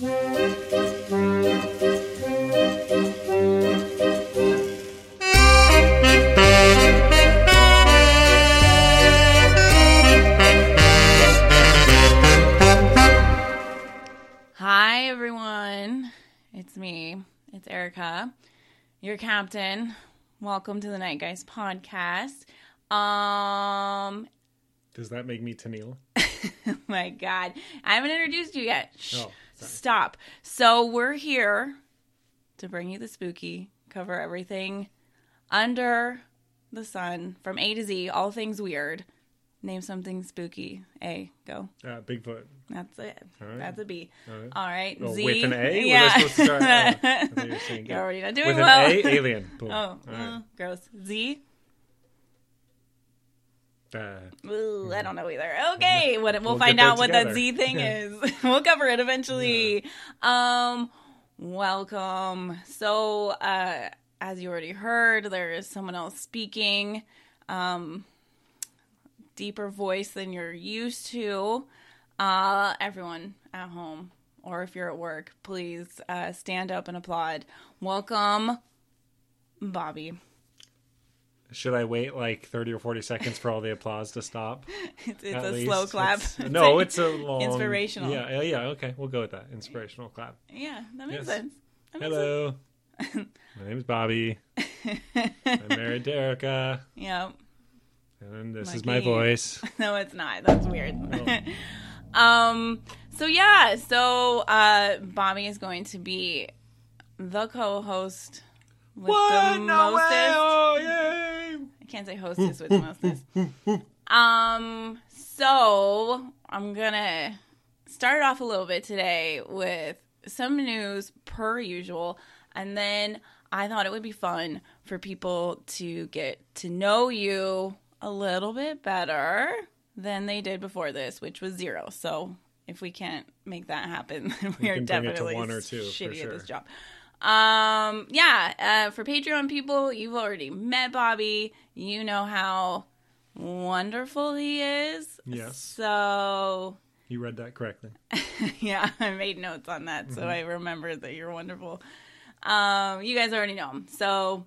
Hi, everyone. It's me. It's Erica, your captain. Welcome to the Night Guys podcast. Um, Does that make me Tennille? my God, I haven't introduced you yet. Shh, Oh, sorry. stop. So we're here to bring you the spooky, cover everything under the sun from A to Z, all things weird. Name something spooky. A, go. Uh, Bigfoot. That's it. Right. That's a B. All right. All right. Oh, Z. with an A? Yeah. supposed to start- oh, I thought you were You're yeah. already not doing With well. an A, alien. Boom. Oh, right. mm, gross. Z. Uh, Ooh, I don't know either. Okay, what, we'll, We'll find out what that. Z thing Yeah. is. we'll cover it eventually. Um, welcome. So, uh, as you already heard, there is someone else speaking. Um, deeper voice than you're used to. Uh, everyone at home, or if you're at work, please uh, stand up and applaud. Welcome, Bobby. Should I wait like 30 or 40 seconds for all the applause to stop? It's, it's a least? slow clap. It's- no, it's a long. inspirational. Yeah, yeah, yeah. Okay, we'll go with that. Inspirational clap. Yeah, that makes Yes. sense. That makes Hello. My name is Bobby. I'm married to Erica. sense. Yeah. And this is my voice. No, it's not. That's weird. Oh. um. So yeah. So uh, Bobby is going to be the co-host with the mostest. Oh, yay! I can't say hostess with the mostest. Um. So I'm gonna start off a little bit today with some news per usual, and then I thought it would be fun for people to get to know you a little bit better than they did before this, which was zero. So if we can't make that happen, then we You are can bring it to definitely one or two, shitty sure. at this job. Um, yeah, uh, for Patreon people, you've already met Bobby. You know how wonderful he is. Yes. So, You read that correctly. yeah, I made notes on that, Mm-hmm. so I remember that you're wonderful. Um, you guys already know him, so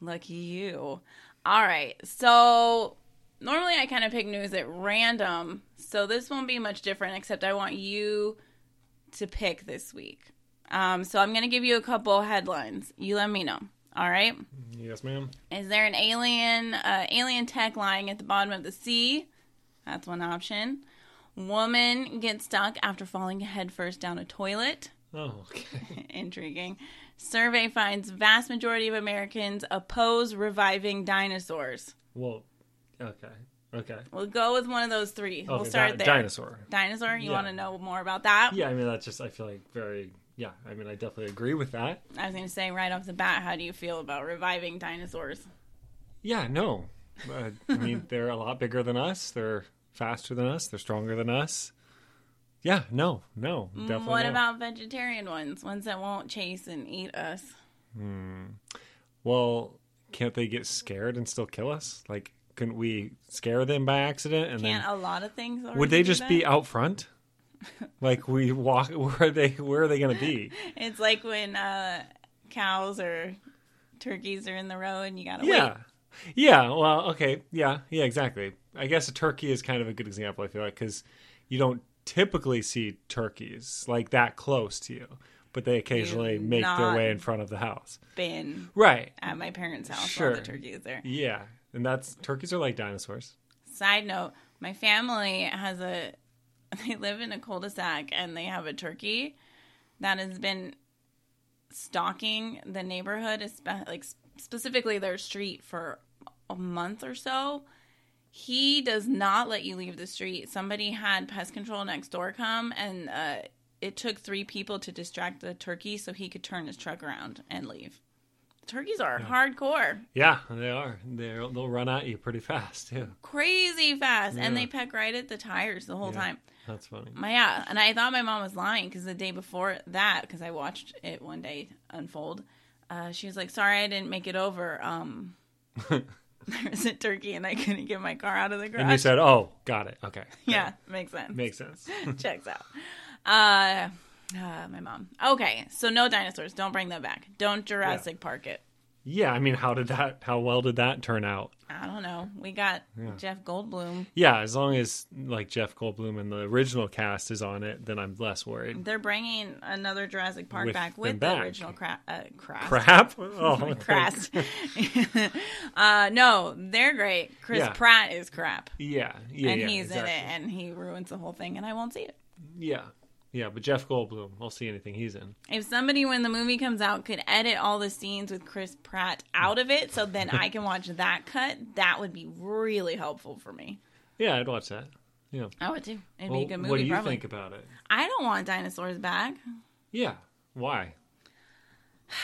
lucky you. All right, so normally I kind of pick news at random, so this won't be much different, except I want you to pick this week. Um, so I'm gonna give you a couple headlines. You let me know. All right. Yes, ma'am. Is there an alien uh, alien tech lying at the bottom of the sea? That's one option. Woman gets stuck after falling headfirst down a toilet. Oh, okay. Intriguing. Survey finds vast majority of Americans oppose reviving dinosaurs. Well, okay. Okay. We'll go with one of those three. we'll start di- there. Dinosaur. Dinosaur. You Yeah. want to know more about that? Yeah, I mean, that's just, I feel like very, yeah, I mean, I definitely agree with that. I was going to say right off the bat, how do you feel about reviving dinosaurs? Yeah, no. Uh, I mean, they're a lot bigger than us. They're faster than us. They're stronger than us. Yeah, no, no, definitely. Mm, what no. about vegetarian ones? Ones that won't chase and eat us? Hmm. Well, can't they get scared and still kill us? Like, couldn't we scare them by accident and Can't then a lot of things? would they just that? be out front? Like we walk, where are they? Where are they going to be? It's like when uh, cows or turkeys are in the row and you gotta Yeah, wait. yeah. Yeah. Well, okay, yeah, yeah, exactly. I guess a turkey is kind of a good example. I feel like because you don't typically see turkeys like that close to you, but they occasionally You've make their way in front of the house. Been Right. at my parents' house while Sure. the turkey is there. Yeah, and that's turkeys are like dinosaurs. Side note: My family has a. They live in a cul-de-sac and they have a turkey that has been stalking the neighborhood, like specifically their street, for a month or so. He does not let you leave the street. Somebody had pest control next door come, and uh, it took three people to distract the turkey so he could turn his truck around and leave. Turkeys are hardcore, Yeah, they are. They're, they'll run at you pretty fast too. crazy fast, and they peck right at the tires the whole Yeah. time. That's funny. My yeah, and I thought my mom was lying because the day before that, because I watched it one day unfold, uh, she was like, "Sorry, I didn't make it over. Um, there's a turkey, and I couldn't get my car out of the garage." And you said, "Oh, got it. Okay, "Yeah, makes sense. makes sense." Checks out." Uh, Uh, my mom. Okay, so no dinosaurs. Don't bring them back. Don't Jurassic Park it. Yeah, I mean, how did that? How well did that turn out? I don't know. We got Yeah. Jeff Goldblum. Yeah, as long as like Jeff Goldblum and the original cast is on it, then I'm less worried. They're bringing another Jurassic Park With back with the back. original cra- uh, craft. Crap. Oh, Crass. uh, no, they're great. Chris Yeah. Pratt is crap. Yeah, yeah, and yeah, he's exactly. in it and he ruins the whole thing and I won't see it. Yeah, yeah, but Jeff Goldblum, I'll see anything he's in. If somebody when the movie comes out could edit all the scenes with Chris Pratt out of it so then I can watch that cut, that would be really helpful for me. Yeah, I'd watch that. Yeah. I would too. It'd Well, be a good movie what do you probably. think about it? I don't want dinosaurs back. Yeah. Why?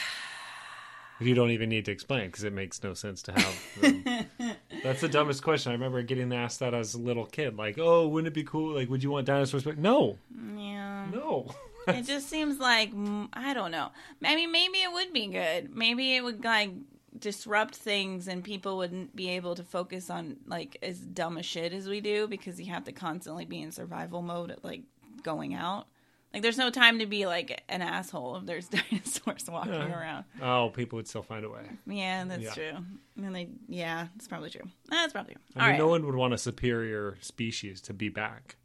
You don't even need to explain because it makes no sense to have them. That's the dumbest question. I remember getting asked that as a little kid. Like, oh, wouldn't it be cool? Like, would you want dinosaurs back? No, Yeah. No. Oh. it just seems like I don't know. I mean, maybe it would be good. Maybe it would like disrupt things, and people wouldn't be able to focus on like as dumb a shit as we do because you have to constantly be in survival mode, at, like going out. Like, there's no time to be like an asshole if there's dinosaurs walking Yeah. around. oh, people would still find a way. Yeah, that's Yeah. true. And they, yeah, it's probably true. That's probably true. I All mean, right. no one would want a superior species to be back.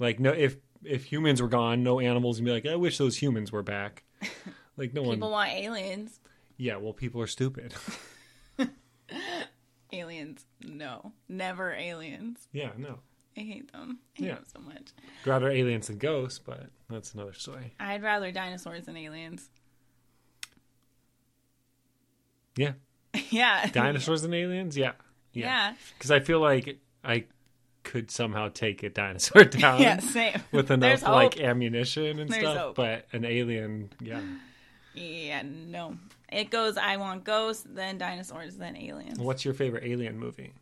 Like, no, if if humans were gone, no animals would be like, I wish those humans were back. Like, no People one. want aliens. Yeah, well, people are stupid. Aliens, no, never aliens. yeah, no. I hate them. I hate Yeah. them so much. Rather aliens than ghosts, but that's another story. I'd rather dinosaurs than aliens. Yeah, yeah. dinosaurs and aliens. Yeah, Yeah. Because I feel like I could somehow take a dinosaur down Yeah, same. with enough like ammunition and There's stuff. hope. But an alien, yeah. Yeah, no. It goes I want ghosts, then dinosaurs, then aliens. What's your favorite alien movie?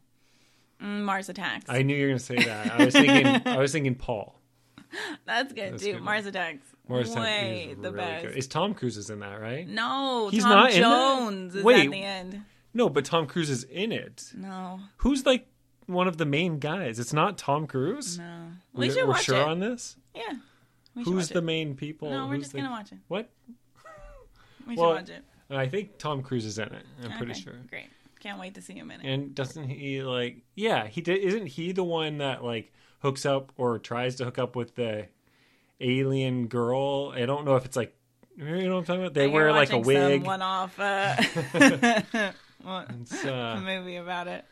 Mm, Mars Attacks. I knew you were gonna say that. I was thinking. I was thinking Paul. That's good That's too. good. Mars Attacks. Mars Attacks Way is the really best. good. Is Tom Cruise is in that, right? No, He's Tom not in that? Jones is Wait. at the end. No, but Tom Cruise is in it. No, Who's like one of the main guys? It's not Tom Cruise. no. We, We- should we're watch sure it. on this. Yeah. Who's the it. main people? No, we're Who's just the- gonna watch it. What? We Well, should watch it. I think Tom Cruise is in it. I'm pretty sure. Great. Can't wait to see him in it. And doesn't he like? Yeah, he did. Isn't he the one that like hooks up or tries to hook up with the alien girl? I don't know if it's like you know what I'm talking about. They wear like a wig. one-off uh, what- It's, uh, movie about it.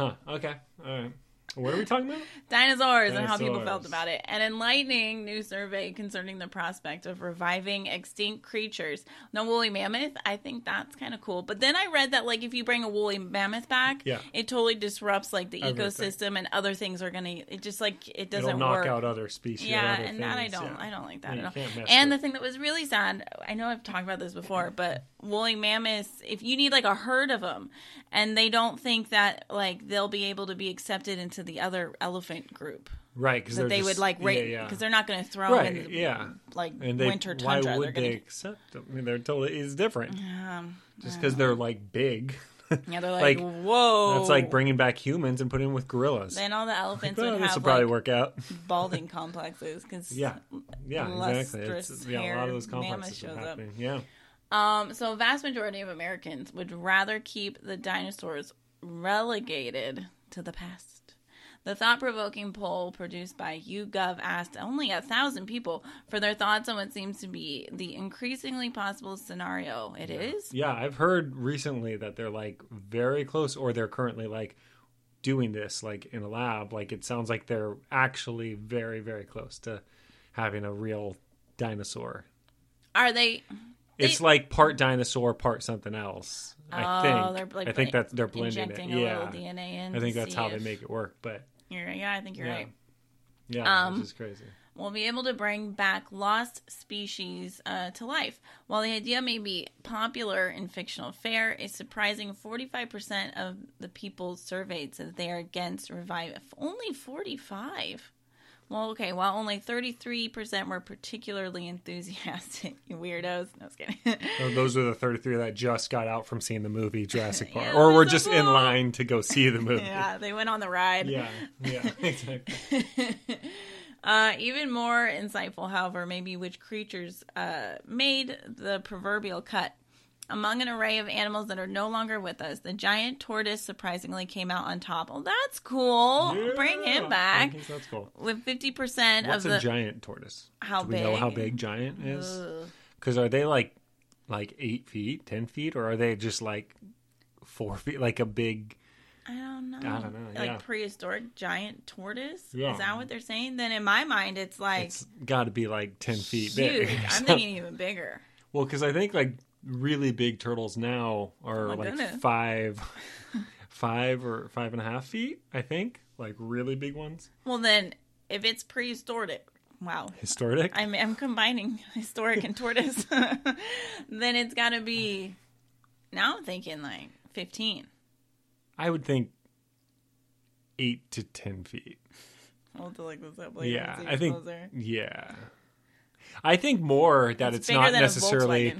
Huh. Okay. All right. What are we talking about? Dinosaurs, and how people felt about it. An enlightening new survey concerning the prospect of reviving extinct creatures. No woolly mammoth. I think that's kind of cool. But then I read that like if you bring a woolly mammoth back, Yeah. it totally disrupts like the Everything. ecosystem, and other things are gonna. It just like it doesn't It'll knock work. out other species. yeah, other and that I don't. yeah. I don't like that Yeah, at all. And the thing that was really sad, I know I've talked about this before, but woolly mammoths, if you need like a herd of them, and they don't think that like they'll be able to be accepted into the other elephant group, right because they would like rate yeah, because yeah. they're not going to throw right in the, yeah like and they winter why would they're they going accept them? I mean, they're totally it's different to um, just because they're like big. yeah, they're like, like, whoa. That's like bringing back humans and putting them with gorillas. then all the elephants Well, would this have will probably like work out. balding complexes because Yeah, yeah, exactly. It's, yeah, a lot of those complexes are shows up. Yeah, Um, so a vast majority of Americans would rather keep the dinosaurs relegated to the past. The thought-provoking poll produced by YouGov asked only a thousand people for their thoughts on what seems to be the increasingly possible scenario. It is. yeah. I've heard recently that they're like very close, or they're currently like doing this like in a lab. Like it sounds like they're actually very, very close to having a real dinosaur. Are they? It's They- like part dinosaur, part something else. I oh, think. they're like I think put- that they're blending injecting it. a Yeah, little DNA in. I think that's how they make it work. But You're, yeah, I think you're yeah, right. yeah, Um, which is crazy. We'll be able to bring back lost species uh, to life. While the idea may be popular in fictional fare, a surprising 45% of the people surveyed said they are against revive. Only 45. Well, okay. While only 33% were particularly enthusiastic. You weirdos. No, I was kidding. Those are the 33 that just got out from seeing the movie Jurassic Park, Yeah, or were so just in line to go see the movie. yeah, they went on the ride. yeah, yeah, exactly. Uh, even more insightful, however, maybe which creatures uh, made the proverbial cut. Among an array of animals that are no longer with us, the giant tortoise surprisingly came out on top. Oh, that's cool. Bring him back. I think that's cool. With 50% What's of a the. giant tortoise? How big? Do we know how big? big giant is? Because are they like like eight feet, ten feet, or are they just like four feet, like a big? I don't know. I don't know, Like yeah. prehistoric giant tortoise? Yeah. Is that what they're saying? Then in my mind, it's like It's got to be like ten feet huge. big. I'm thinking even bigger. well, because I think like really big turtles now are Oh like goodness. five, five or five and a half feet. I think like really big ones. Well, then, if it's prehistoric, wow. Historic. I'm, I'm combining historic and tortoise. then it's got to be. Now I'm thinking like 15. I would think eight to ten feet. I'll have to look this up later. yeah, I think. closer. Yeah, I think more that it's, bigger not necessarily.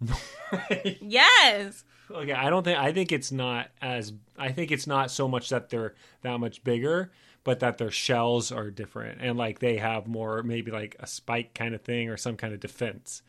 Yes. Okay, I don't think I think it's not as I think it's not so much that they're that much bigger, but that their shells are different and like they have more maybe like a spike kind of thing or some kind of defense.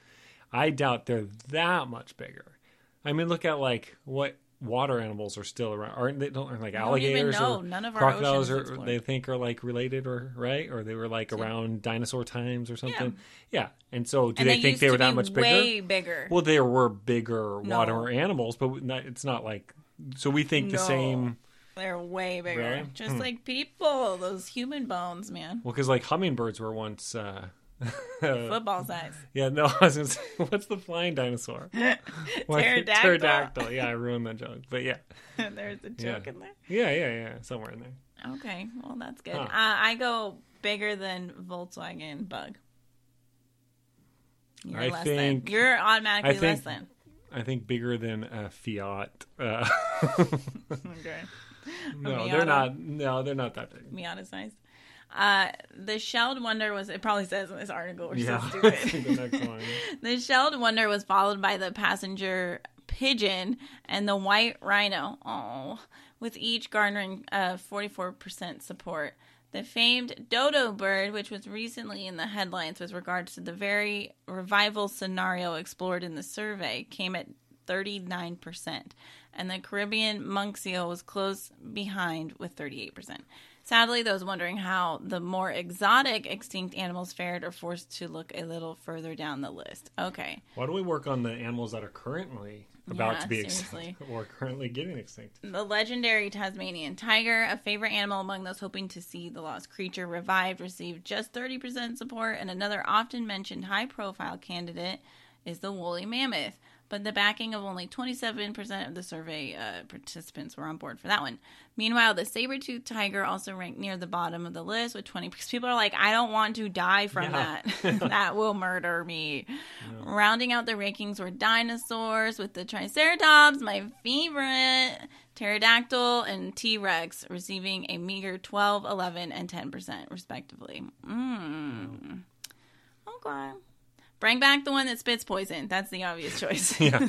I doubt they're that much bigger. I mean, look at like what water animals are still around. Aren't they? Don't like alligators or None of our crocodiles oceans are explored. they think are like related or right or they were like around dinosaur times or something. Yeah, and so do and they, they think they were that much bigger? way bigger. Well, there were bigger No. water animals, but not, it's not like. So we think the same. They're way bigger. Really? Just Hmm. like people, those human bones, man. Well, because like hummingbirds were once. Uh, Football size. yeah, no, I was gonna say, what's the flying dinosaur? Pterodactyl. Pterodactyl. Yeah, I ruined that joke, but yeah, There's a joke Yeah. in there. yeah, yeah, yeah, somewhere in there. Okay, well that's good. Huh. Uh, I go bigger than Volkswagen Bug. You're I less think- than. You're automatically think- less than. I think bigger than a Fiat. Uh, Okay. no, they're not. No, they're not that big. Miata size. Uh, the shelled wonder was. It probably says in this article. We're Yeah, so the stupid. next one. the shelled wonder was followed by the passenger pigeon and the white rhino. Oh, with each garnering uh, 44% support. The famed dodo bird, which was recently in the headlines with regards to the very revival scenario explored in the survey, came at 39%. And the Caribbean monk seal was close behind with 38%. Sadly, those wondering how the more exotic extinct animals fared are forced to look a little further down the list. Okay. Why don't we work on the animals that are currently about Yeah, to be seriously. extinct or currently getting extinct? The legendary Tasmanian tiger, a favorite animal among those hoping to see the lost creature revived, received just 30% support, and another often mentioned high profile candidate is the woolly mammoth. But the backing of only 27% of the survey uh, participants were on board for that one. Meanwhile, the saber-toothed tiger also ranked near the bottom of the list with 20 because people are like, I don't want to die from Yeah. that. that will murder me. Rounding out the rankings were dinosaurs with the Triceratops, my favorite, Pterodactyl, and T Rex receiving a meager 12, 11, and 10%, respectively. Mm. Okay. Bring back the one that spits poison. That's the obvious choice. Yeah.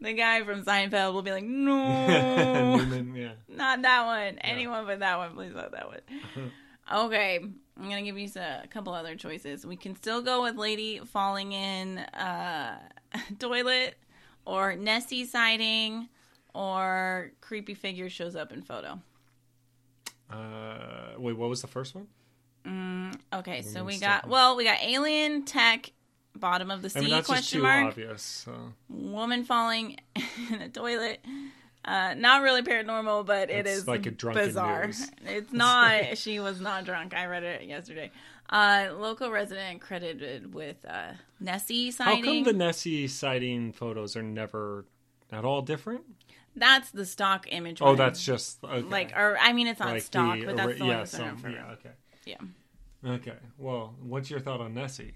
the guy from Seinfeld will be like, no. Newman, yeah. Not that one. Anyone but that one. Please not that one. okay. I'm going to give you a couple other choices. We can still go with Lady falling in uh, toilet or Nessie sighting or creepy figure shows up in photo. Uh, wait, what was the first one? Okay, so we got, well, we got alien tech, bottom of the sea, I mean, that's just question too mark. obvious. So. woman falling in a toilet. Uh, not really paranormal, but it It's like a drunken bizarre. news. It's not. she was not drunk. I read it yesterday. Uh, local resident credited with uh, Nessie sighting. How come the Nessie sighting photos are never at all different? That's the stock image. Oh, one. that's just okay. like, or I mean, it's not Like stock, the but that's the one yeah, that's some, yeah, okay, Yeah. okay. Well, what's your thought on Nessie?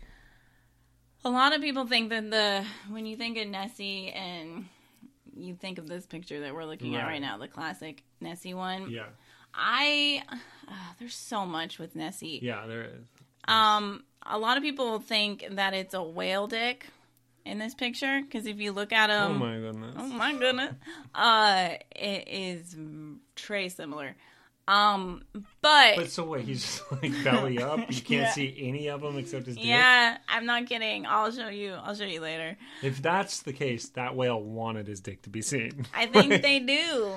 A lot of people think that the when you think of Nessie and you think of this picture that we're looking at Right. right now, the classic Nessie one. Yeah, I uh, there's so much with Nessie. yeah, there is. Um, a lot of people think that it's a whale dick in this picture because if you look at them. oh my goodness. oh my goodness, uh, it is très similar. Um, but, But so what? He's just like belly up. You can't Yeah. see any of them except his dick. yeah, I'm not kidding. I'll show you. I'll show you later. If that's the case, that whale wanted his dick to be seen. I think they do.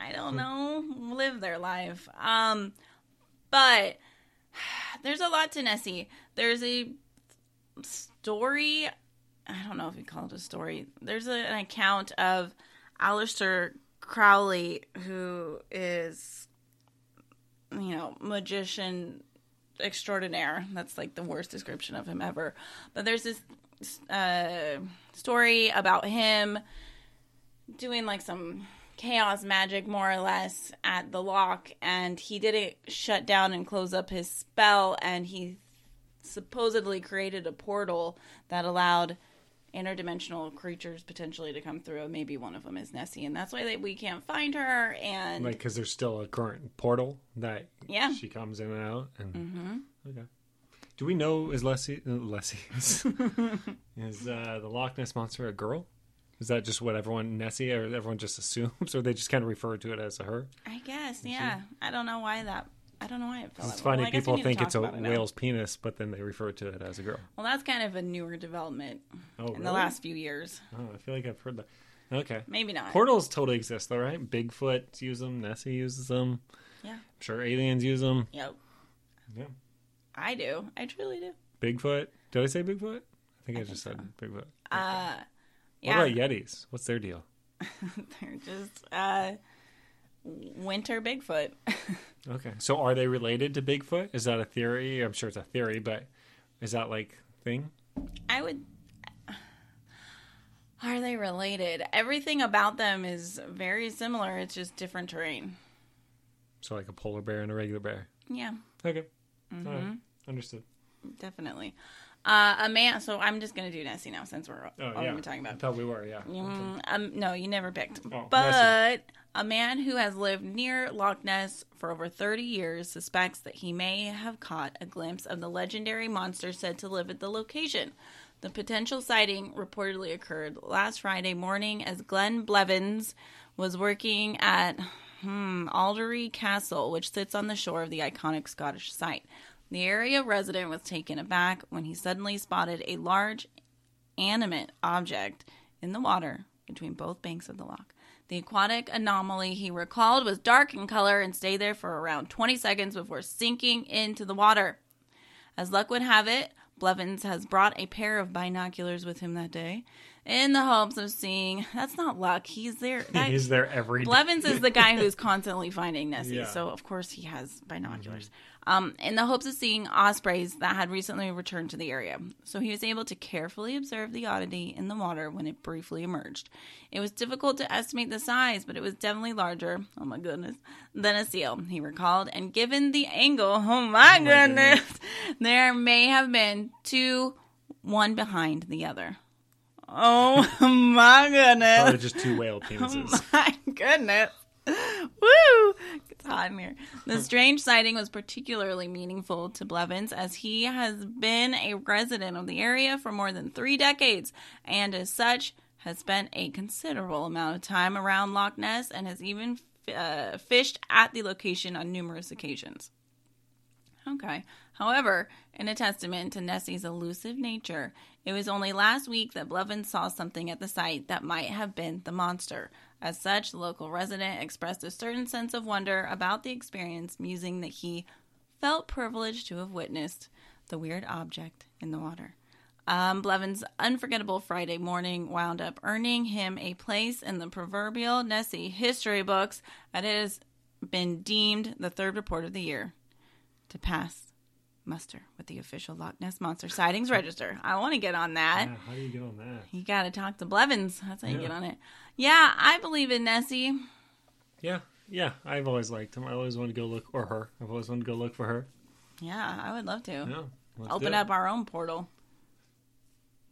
I don't know. Live their life. Um, but there's a lot to Nessie. There's a story. I don't know if you call it a story. There's a, an account of Aleister Crowley, who is, you know, magician extraordinaire. That's like the worst description of him ever. But there's this uh, story about him doing like some chaos magic more or less at the loch and he didn't shut down and close up his spell and he supposedly created a portal that allowed interdimensional creatures potentially to come through maybe one of them is nessie and that's why they, we can't find her and Like, because there's still a current portal that Yeah. she comes in and out. And hmm okay, do we know is Leslie uh, Leslie is, is uh, the Loch Ness monster a girl? Is that just what everyone Nessie or everyone just assumes, or they just kind of refer to it as a her? i guess yeah i don't know why that i don't know why it felt It's funny Well, I people think it's a it whale's penis, but then they refer to it as a girl. well that's kind of a newer development Oh, in really? the last few years Oh, I feel like I've heard that. Okay. maybe not Portals totally exist, though, right? Bigfoot use them. Nessie uses them. Yeah. I'm sure aliens use them. yep Yeah. i do i truly do Bigfoot. Did I say Bigfoot? I think I, just said Bigfoot. uh What yeah about Yetis? What's their deal? They're just uh, winter Bigfoot. Okay. So are they related to Bigfoot? Is that a theory? I'm sure it's a theory, but is that like thing? I would. Are they related? Everything about them is very similar. It's just different terrain. So like a polar bear and a regular bear. Yeah, Okay. Mm-hmm. Right. Understood. definitely. Uh, a man. So I'm just gonna do Nessie now since we're Oh all yeah. we're talking I about. thought we were. Yeah. Mm, um, no, you never picked. Oh, but Nessie. a man who has lived near Loch Ness for over 30 years suspects that he may have caught a glimpse of the legendary monster said to live at the location. The potential sighting reportedly occurred last Friday morning as Glenn Blevins was working at hmm, Aldourie Castle, which sits on the shore of the iconic Scottish site. The area resident was taken aback when he suddenly spotted a large animate object in the water between both banks of the loch. The aquatic anomaly he recalled was dark in color and stayed there for around 20 seconds before sinking into the water. As luck would have it, Blevins has brought a pair of binoculars with him that day in the hopes of seeing. That's not luck. He's there. That, He's there every day. Blevins is the guy who's constantly finding Nessie, Yeah. Mm-hmm. so of course he has binoculars. Um, in the hopes of seeing ospreys that had recently returned to the area. So he was able to carefully observe the oddity in the water when it briefly emerged. It was difficult to estimate the size, but it was definitely larger, oh my goodness, than a seal, he recalled. And given the angle, oh my, goodness, there may have been two, one behind the other. Oh my goodness. Probably just two whale penises. Oh my goodness. Woo! It's hot in here. The strange sighting was particularly meaningful to Blevins as he has been a resident of the area for more than three decades and, as such, has spent a considerable amount of time around Loch Ness and has even uh, fished at the location on numerous occasions. Okay. However, in a testament to Nessie's elusive nature, it was only last week that Blevins saw something at the site that might have been the monster. As such, the local resident expressed a certain sense of wonder about the experience, musing that he felt privileged to have witnessed the weird object in the water. Um, Blevins' unforgettable Friday morning wound up earning him a place in the proverbial Nessie history books, and it has been deemed the third report of the year to pass muster with the official Loch Ness Monster Sightings Register. I want to get on that. Yeah, how do you get on that? You got to talk to Blevins. That's how you get on it. Yeah, I believe in Nessie. Yeah, yeah. I've always liked him. I always wanted to go look, or her. I've always wanted to go look for her. Yeah, I would love to. Yeah. Open up our own portal.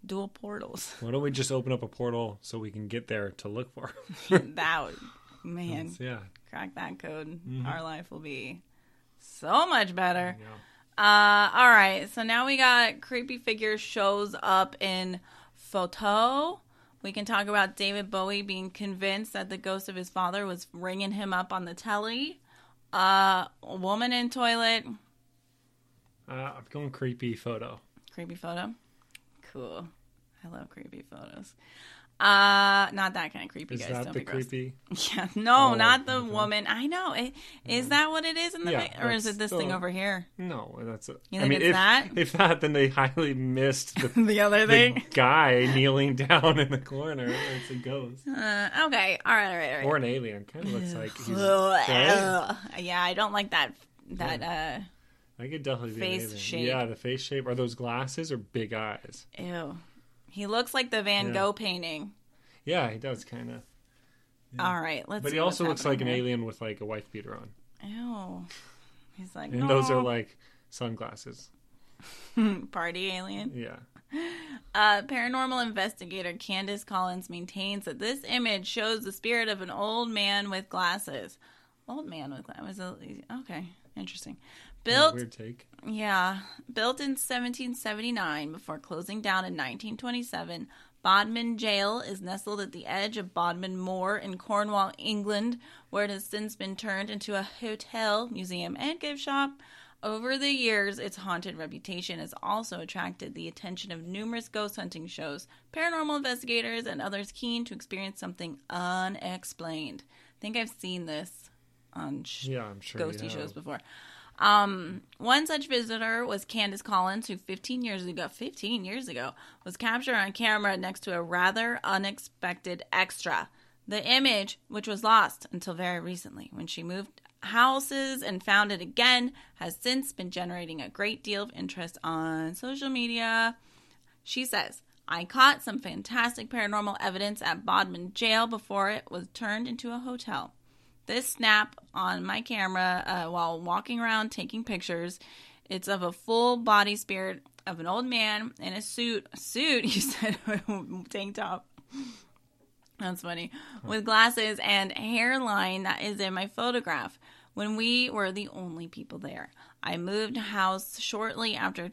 Dual portals. Why don't we just open up a portal so we can get there to look for her? that would, man, yeah. crack that code. Mm-hmm. Our life will be so much better. yeah. Uh, all right. So now we got creepy figure shows up in photo. We can talk about David Bowie being convinced that the ghost of his father was ringing him up on the telly. Uh, woman in toilet. Uh, I'm going creepy photo. Creepy photo. Cool. I love creepy photos. Uh, not that kind of creepy, Is guys. that Don't the be gross. creepy? Yeah, no, Oh, not the okay. woman. I know. It, is that what it is in the Yeah, or is it this thing over here? No, that's a, You I mean, it's if, that? if that, then they highly missed the, the other the thing. guy kneeling down in the corner It's a ghost. Uh, okay. All right. All right. All right. Or an alien. Kind of looks like he's. Ugh, right? ugh. Yeah, I don't like that. That uh, I could definitely be an Face alien. shape. Yeah, the face shape. Are those glasses or big eyes? ew. He looks like the Van Yeah. Gogh painting. Yeah, he does kind of. All right, let's. But he also looks like an happening alien with like a wife beater on, here. Ew. He's like, and those are like sunglasses. party alien. Yeah. Uh, paranormal investigator Candace Collins maintains that this image shows the spirit of an old man with glasses. Old man with glasses. Okay, interesting. Built, Weird take. yeah, built in 1779 before closing down in 1927. Bodmin Jail is nestled at the edge of Bodmin Moor in Cornwall, England, where it has since been turned into a hotel, museum, and gift shop. Over the years, its haunted reputation has also attracted the attention of numerous ghost hunting shows, paranormal investigators, and others keen to experience something unexplained. I think I've seen this on sh- Yeah, I'm sure. ghosty shows before. Um, one such visitor was Candace Collins, who 15 years ago, 15 years ago, was captured on camera next to a rather unexpected extra. The image, which was lost until very recently when she moved houses and found it again, has since been generating a great deal of interest on social media. She says, I caught some fantastic paranormal evidence at Bodmin Jail before it was turned into a hotel. This snap on my camera uh, while walking around taking pictures, it's of a full body spirit of an old man in a suit. Suit, you said, tank top. That's funny. With glasses and hairline that is in my photograph. When we were the only people there, I moved house shortly after.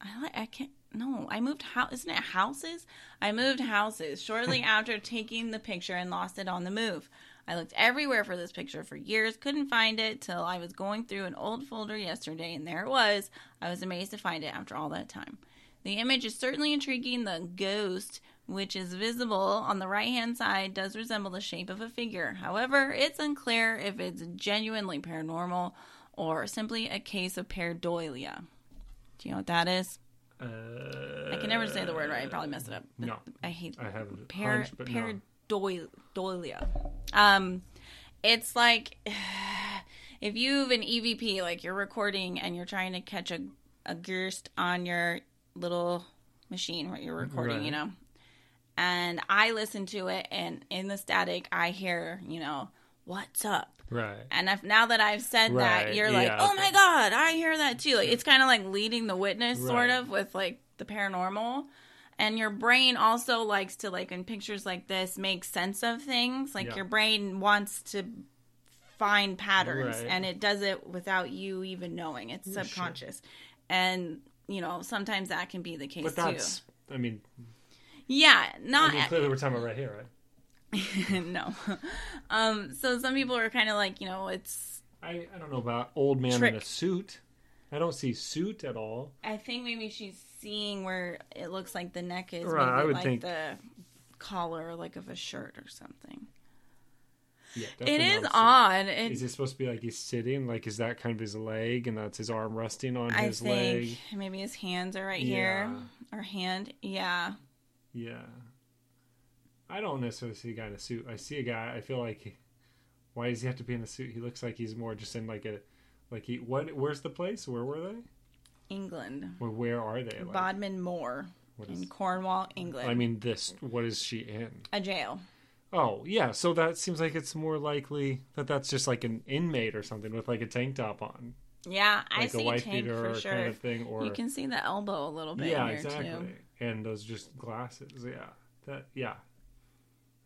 I like. I can't. No, I moved house. Isn't it houses? I moved houses shortly after taking the picture and lost it on the move. I looked everywhere for this picture for years, couldn't find it till I was going through an old folder yesterday, and there it was. I was amazed to find it after all that time. The image is certainly intriguing. The ghost, which is visible on the right hand side, does resemble the shape of a figure. However, it's unclear if it's genuinely paranormal or simply a case of pareidolia. Do you know what that is? Uh, I can never say the word right. I probably messed it up. No. I hate I have par- hunch, but no. Um, it's like if you have an EVP, like you're recording and you're trying to catch a a ghost on your little machine where you're recording, you know. And I listen to it, and in the static, I hear, you know, what's up. Right. And if now that I've said that, you're like, oh my god, I hear that too. Like it's kind of like leading the witness, sort of, with like the paranormal. And your brain also likes to like in pictures like this make sense of things. Like Yeah. your brain wants to find patterns, Right. and it does it without you even knowing. It's subconscious, and you know sometimes that can be the case But that's. I mean, too. Yeah, I not mean, clearly we're talking about right here, right? no. Um, so some people are kind of like, you know, it's I, I don't know about old man in a suit. I don't see suit at all. I think maybe she's seeing where it looks like the neck is. Right, maybe I would like think- the collar, like of a shirt or something. Yeah, It is not a suit. odd. It, Is it supposed to be like he's sitting? Like, is that kind of his leg, and that's his arm resting on I his think leg? maybe his hands are right here or hand. Yeah, Yeah. I don't necessarily see a guy in a suit. I see a guy. I feel like, why does he have to be in a suit? He looks like he's more just in like a, like he. What? Where's the place? Where were they? England, Or where are they? Like, Bodmin Moor in? Cornwall, England. I mean, this. What is she in? a jail. Oh, yeah. So that seems like it's more likely that that's just like an inmate or something with like a tank top on, Yeah, I like a see wife tank beater for sure. kind of thing, or You can see the elbow a little bit yeah, exactly. too. And those just glasses. Yeah. That. Yeah.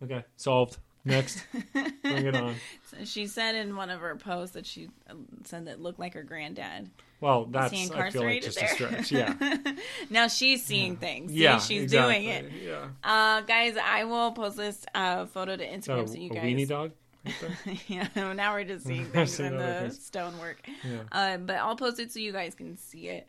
Okay. Solved. Next. Bring it on. So she said in one of her posts that she uh, said that looked like her granddad. Well, that's he I feel like just there? a stretch. Yeah. now she's seeing things. See, yeah. she's exactly. doing it. Yeah. Uh, guys, I will post this uh, photo to Instagram a, so you guys. weenie dog? yeah, now we're just seeing things in the things. stonework. Yeah. Uh, but I'll post it so you guys can see it.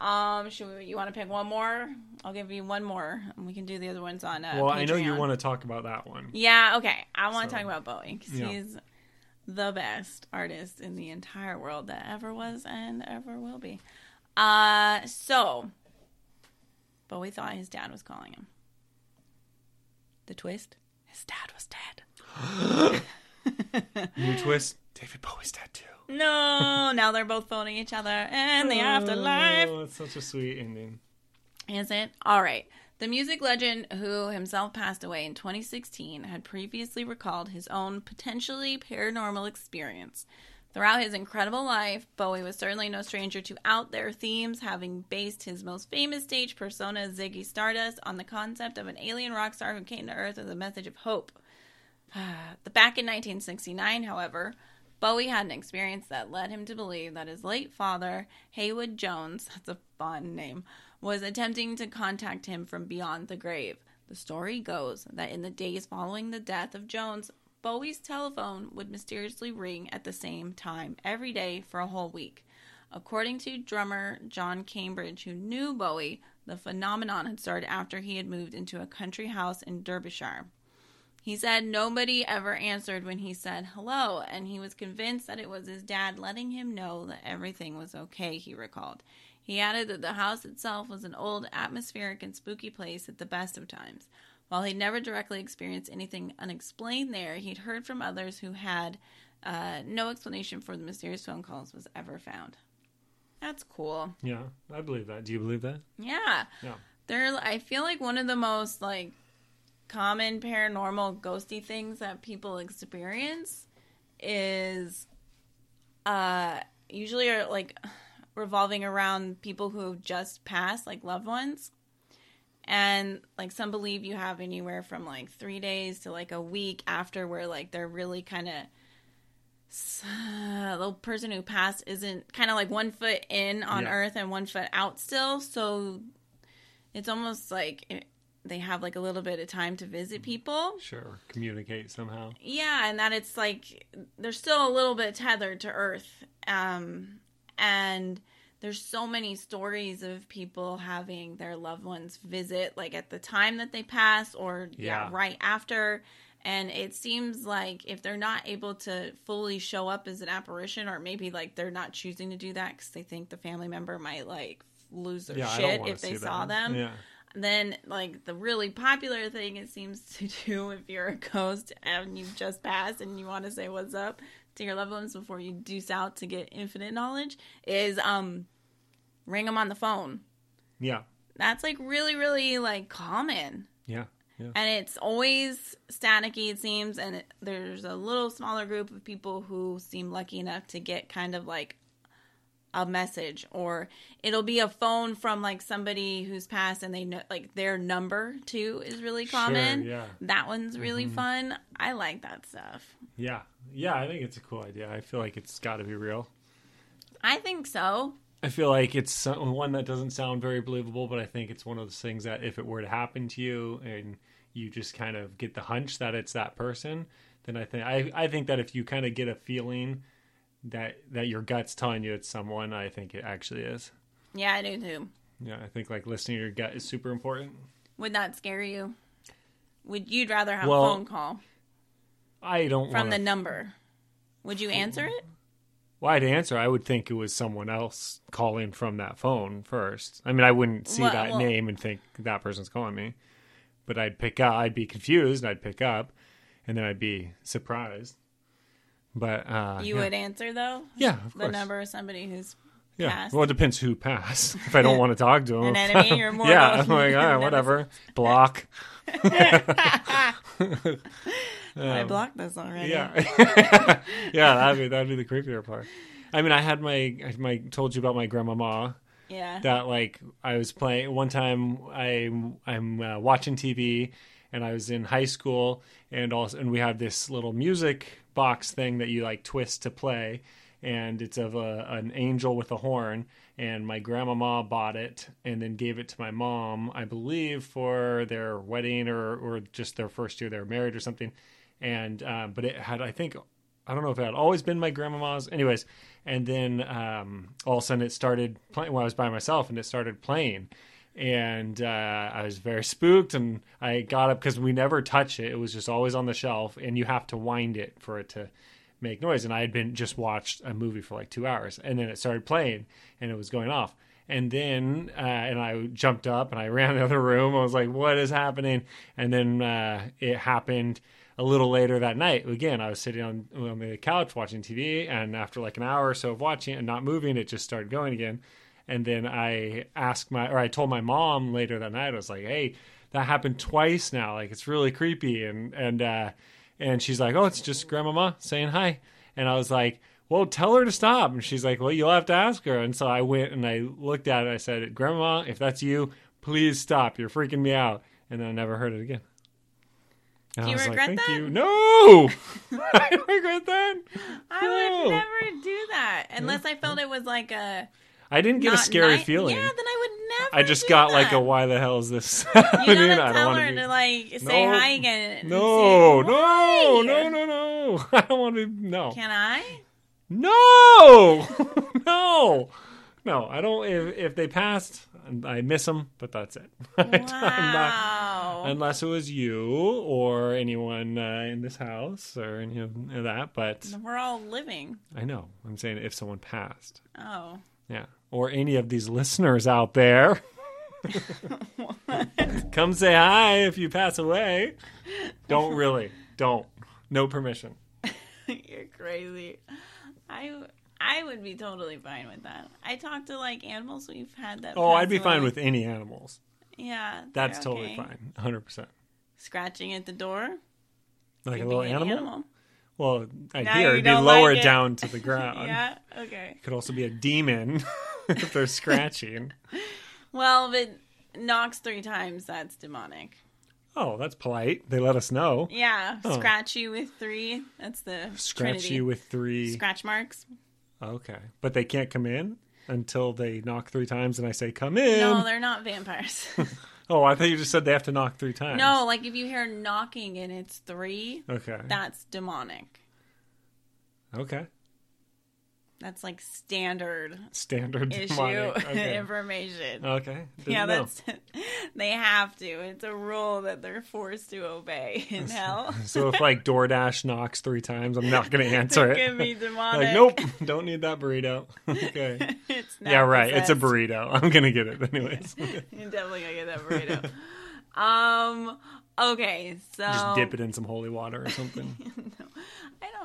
Um, should we, you want to pick one more? I'll give you one more, and we can do the other ones on. Uh, well, I know you want to talk about that one. Yeah, okay. I want to talk about Bowie because yeah. he's the best artist in the entire world that ever was and ever will be. Uh, so Bowie thought his dad was calling him. The twist: his dad was dead. New twist. David Bowie's dead too. No, now they're both phoning each other in the afterlife. Oh, it's such a sweet ending. Is it? All right. The music legend, who himself passed away in 2016, had previously recalled his own potentially paranormal experience. Throughout his incredible life, Bowie was certainly no stranger to out there themes, having based his most famous stage persona, Ziggy Stardust, on the concept of an alien rock star who came to Earth with a message of hope. The back in 1969, however, Bowie had an experience that led him to believe that his late father, Haywood Jones, that's a fun name, was attempting to contact him from beyond the grave. The story goes that in the days following the death of Jones, Bowie's telephone would mysteriously ring at the same time every day for a whole week. According to drummer John Cambridge, who knew Bowie, the phenomenon had started after he had moved into a country house in Derbyshire. He said nobody ever answered when he said hello, and he was convinced that it was his dad letting him know that everything was okay, he recalled. He added that the house itself was an old, atmospheric, and spooky place at the best of times. While he'd never directly experienced anything unexplained there, he'd heard from others who had uh, no explanation for the mysterious phone calls was ever found. That's cool. Yeah, I believe that. Do you believe that? Yeah. Yeah. They're I feel like one of the most like common paranormal ghosty things that people experience is uh usually are like revolving around people who have just passed, like loved ones. And like some believe you have anywhere from like three days to like a week after where like they're really kind of the person who passed isn't kind of like one foot in on Yeah. earth and one foot out still so it's almost like it, they have like a little bit of time to visit people Sure. Communicate somehow. yeah and that it's like they're still a little bit tethered to earth um and there's so many stories of people having their loved ones visit like at the time that they pass or yeah, Yeah. right after and it seems like if they're not able to fully show up as an apparition or maybe like they're not choosing to do that because they think the family member might like lose their Yeah, shit if they saw them Yeah. Then like the really popular thing it seems to do if you're a ghost and you've just passed and you want to say what's up to your loved ones before you deuce out to get infinite knowledge is um ring them on the phone Yeah. that's like really really like common Yeah. Yeah. and it's always staticky it seems and it, there's a little smaller group of people who seem lucky enough to get kind of like a message or it'll be a phone from like somebody who's passed and they know like their number too is really common yeah. that one's really mm-hmm. fun i like that stuff Yeah. Yeah, I think it's a cool idea. I feel like it's got to be real. i think so I feel like it's one that doesn't sound very believable, but I think it's one of those things that if it were to happen to you and you just kind of get the hunch that it's that person, then I think I, I think that if you kind of get a feeling that that your gut's telling you it's someone, I think it actually is. yeah i do too Yeah, I think like listening to your gut is super important. would that scare you would you'd rather have Well, a phone call I don't from want the number would you answer it Well, I'd answer. I would think it was someone else calling from that phone first. I mean, I wouldn't see Well- that well- name and think that person's calling me, but I'd pick up. I'd be confused. I'd pick up, and then I'd be surprised. But uh, you yeah. would answer though yeah, of the number of somebody who's yeah. passed. Well, it depends who passed. If I don't want to talk to them, An enemy, you're more yeah, I'm like, never- whatever. Block. I blocked this already. Um, Yeah, yeah. That'd be that'd be the creepier part. I mean, I had my my told you about my grandmama. Yeah. that like I was playing one time I I'm uh, watching TV and I was in high school and also and we have this little music box thing that you like twist to play and it's of a, an angel with a horn and my grandmama bought it and then gave it to my mom I believe for their wedding or or just their first year they were married or something and um, but it had I think I don't know if it had always been my grandmama's. Anyways, and then um, all of a sudden it started playing while I was by myself, and it started playing. And uh, I was very spooked, and I got up because we never touch it. It was just always on the shelf, and you have to wind it for it to make noise. And I had been just watched a movie for like two hours, and then it started playing, and it was going off. And then, uh, and I jumped up and I ran the other room. I was like, "What is happening?" And then uh, it happened a little later that night. Again, I was sitting on on the couch watching TV, and after like an hour or so of watching and not moving, it just started going again. And then I asked my, or I told my mom later that night. I was like, "Hey, that happened twice now. Like it's really creepy." And and uh, and she's like, "Oh, it's just grandmama saying hi." And I was like, "Well, tell her to stop." And she's like, "Well, you'll have to ask her." And so I went and I looked at it. I said, "Grandma, if that's you, please stop. You're freaking me out." And then I never heard it again. And Do I you was regret like, "Thank that? you." No, I regret that. I No. would never do that unless I felt it was like a I didn't get a scary ni- feeling. Yeah, then I would never. I just got like a why the hell is this You happening? gotta I tell don't her want to be. to like say No. hi again. No, say, no, no, no, no. I don't want to be. No. Can I? No, no, no. I don't. If, if they passed, I miss them, but that's it. I'm not- Wow. unless it was you or anyone uh, in this house or any of that. But We're all living. I know. I'm saying if someone passed, Oh. yeah, or any of these listeners out there. Come say hi if you pass away. Don't really. Don't. No permission. You're crazy. I I would be totally fine with that. I talk to like animals we've had that. Oh, I'd be fine with any animals. Yeah, That's they're totally okay. fine. 100%. Scratching at the door. Like a little any animal? Well, I hear you it'd be lower like it. down to the ground. Yeah. Okay. It could also be a demon if they're scratching. Well, if it knocks three times, that's demonic. Oh, that's polite. They let us know. Yeah. Oh. Scratch you with three. That's the Scratch Trinity. you with three. scratch marks. Okay. But they can't come in until they knock three times and I say, come in. No, they're not vampires. oh, I thought you just said they have to knock three times. no, like if you hear knocking and it's three, Okay. that's demonic. okay. That's like standard Standard issue. Okay. information. okay. Didn't yeah, know. that's they have to. It's a rule that they're forced to obey in hell. So if like DoorDash knocks three times, I'm not going to answer it could be demonic. like, nope, don't need that burrito. okay. Yeah, right. It's a burrito. I'm going to get it anyways. You're definitely gonna get that burrito. um. Okay, so Just dip it in some holy water or something.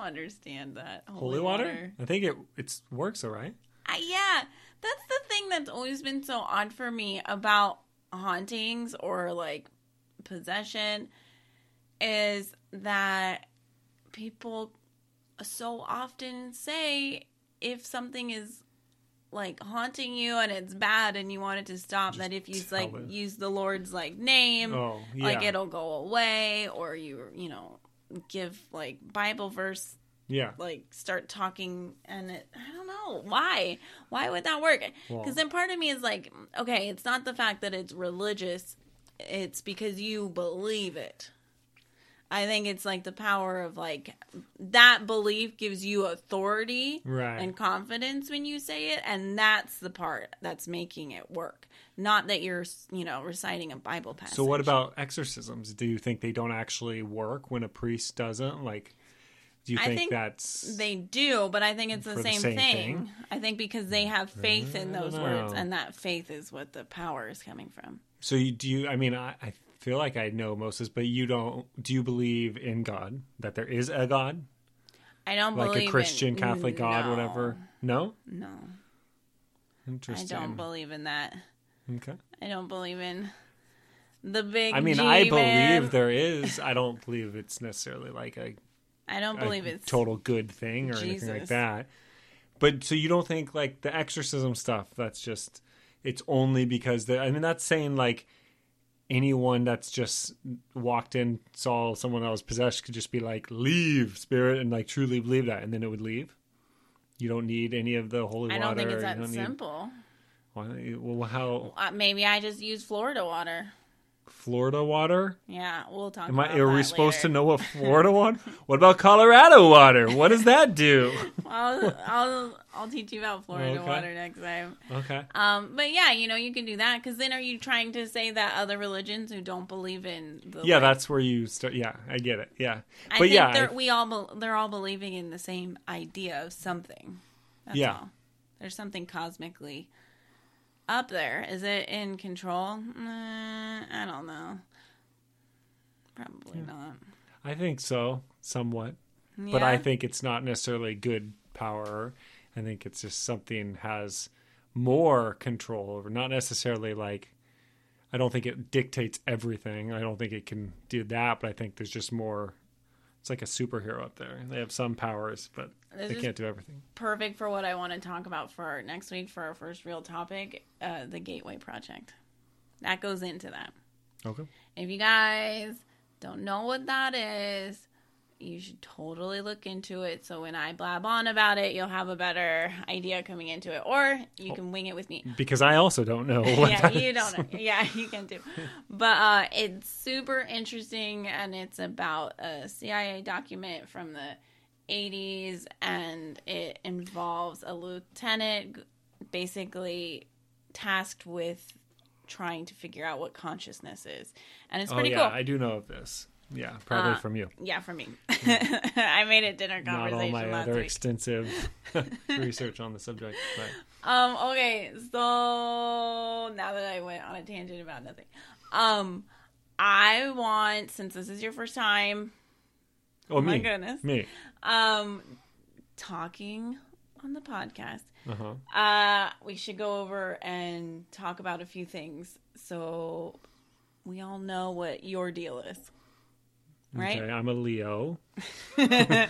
No, I don't understand that holy water? I think it it's works all right. I, yeah, that's the thing that's always been so odd for me about hauntings or like possession is that people so often say if something is like haunting you and it's bad and you want it to stop that if you like them. use the lord's like name Oh, yeah. like it'll go away or you you know give like bible verse Yeah. like start talking and it i don't know. Why? Why would that work? Well- because then part of me is like okay it's not the fact that it's religious it's because you believe it. I think it's like the power of like that belief gives you authority Right. and confidence when you say it and that's the part that's making it work not that you're you know reciting a bible passage So what about exorcisms? Do you think they don't actually work when a priest doesn't? Like do you I think, think that's They do, but I think it's the For the same, same thing. thing? I think because they have faith in those words, and that faith is what the power is coming from. So you do you I mean I, I feel like I know most of this, but you don't do you believe in God? That there is a God? I don't Like believe a Christian, in, Catholic God, no, whatever? No? No, Interesting. I don't believe in that. Okay. I don't believe in the big. I mean, G I believe there is. I don't believe it's necessarily like a, I don't believe it's total good thing or anything like that. But so you don't think like the exorcism stuff? That's just it's only because the, I mean that's saying like anyone that's just walked in saw someone that was possessed could just be like leave spirit and like truly believe that and then it would leave. You don't need any of the holy I water. I don't think it's that need- simple. why- well, how? Uh, maybe I just use Florida water. Florida water? Yeah, we'll talk. Am I, are we supposed to know what Florida water? What about Colorado water? What does that do? I'll, I'll I'll teach you about Florida Okay. water next time. Okay. Um, but yeah, you know, you can do that because then are you trying to say that other religions who don't believe in the Yeah, like, that's where you start. Yeah, I get it. Yeah, I but think yeah, they're, we all bel they're all believing in the same idea of something. That's Yeah. all. There's something cosmically up there. Is it in control? Nah, I don't know. Probably not. I think so, somewhat. But I think it's not necessarily good power. I think it's just something has more control over. Not necessarily like. I don't think it dictates everything. I don't think it can do that. But I think there's just more. It's like a superhero up there. They have some powers, but This they can't do everything. perfect for what I want to talk about for next week for our first real topic, uh, the Gateway Project. That goes into that. Okay. If you guys don't know what that is, you should totally look into it. So when I blab on about it, you'll have a better idea coming into it, or you can wing it with me. Because I also don't know. What yeah, that you is. don't. know. Yeah, you can too. But uh, it's super interesting, and it's about a CIA document from the '80s, and it involves a lieutenant, basically tasked with trying to figure out what consciousness is, and it's Oh pretty yeah, cool. I do know of this. Yeah, probably Uh, from you. Yeah, for me. I made it dinner conversation. Not all my other week. extensive research on the subject. But Um, okay, so now that I went on a tangent about nothing. Um I want since this is your first time, oh, my me, goodness. me. um talking on the podcast. Uh huh. Uh we should go over and talk about a few things so we all know what your deal is. Right? Okay, I'm a Leo.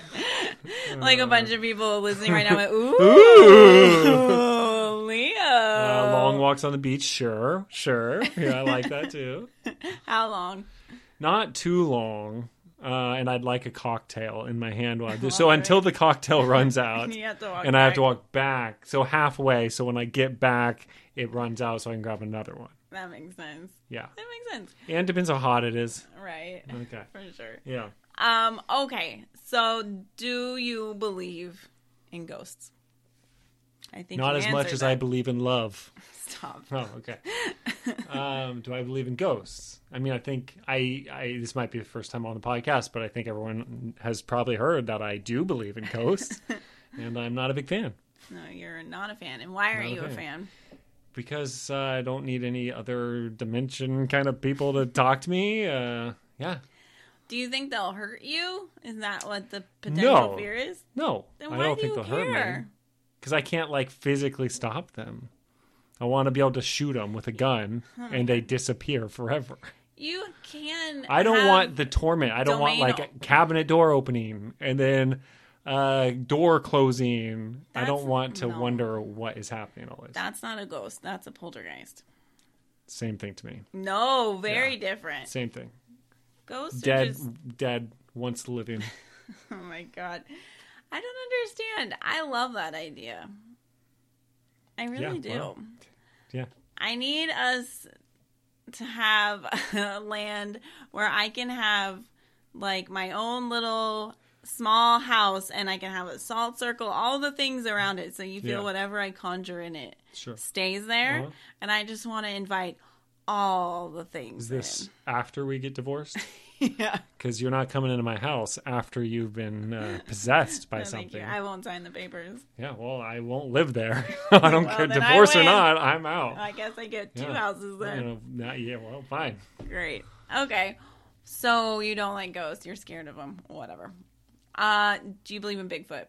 Like a bunch of people listening right now, like, ooh, Ooh. Leo. Uh, long walks on the beach, sure, sure. Yeah, I like that too. How long? Not too long. Uh, and I'd like a cocktail in my hand while I do. So until the cocktail runs out, You have to walk and I have to walk back. So halfway. So when I get back, it runs out, so I can grab another one. That makes sense. Yeah, That makes sense. and depends how hot it is. Right. Okay. For sure. Yeah. Um, okay. So do you believe in ghosts? I think Not as much answered as I believe in love. Stop. Oh, okay. um, do I believe in ghosts? I mean, I think I, I. This might be the first time on the podcast, but I think everyone has probably heard that I do believe in ghosts, and I'm not a big fan No, you're not a fan. And why are Not you a fan. fan? because uh, I don't need any other dimension kind of people to talk to me. Uh, yeah, Do you think they'll hurt you? Is that what the potential No. fear is? no, Then I why don't do think you they'll hurt me care? Because I can't like physically stop them. I want to be able to shoot them with a gun, and they disappear forever. You can. I don't want the torment. I don't want like a cabinet door opening and then uh door closing. I don't want to no. wonder what is happening always. That's not a ghost. That's a poltergeist. Same thing to me. No, very different. Same thing. Ghosts are Dead just. dead once living. Oh my god, I don't understand. I love that idea. I really Yeah, do. well, yeah. I need us to have a land where I can have like my own little small house and I can have a salt circle, all the things around it so you feel Yeah. whatever I conjure in it Sure. stays there. Uh-huh. And I just want to invite all the Is things. this after we get divorced? yeah. Because you're not coming into my house after you've been uh, possessed by No, thank something. you. I won't sign the papers. Yeah, well, I won't live there. I don't Well, care, divorce or not. I'm out. I guess I get two Yeah. houses then. not, yeah, well, fine. Great. Okay. So you don't like ghosts. You're scared of them. Whatever. Uh, do you believe in Bigfoot?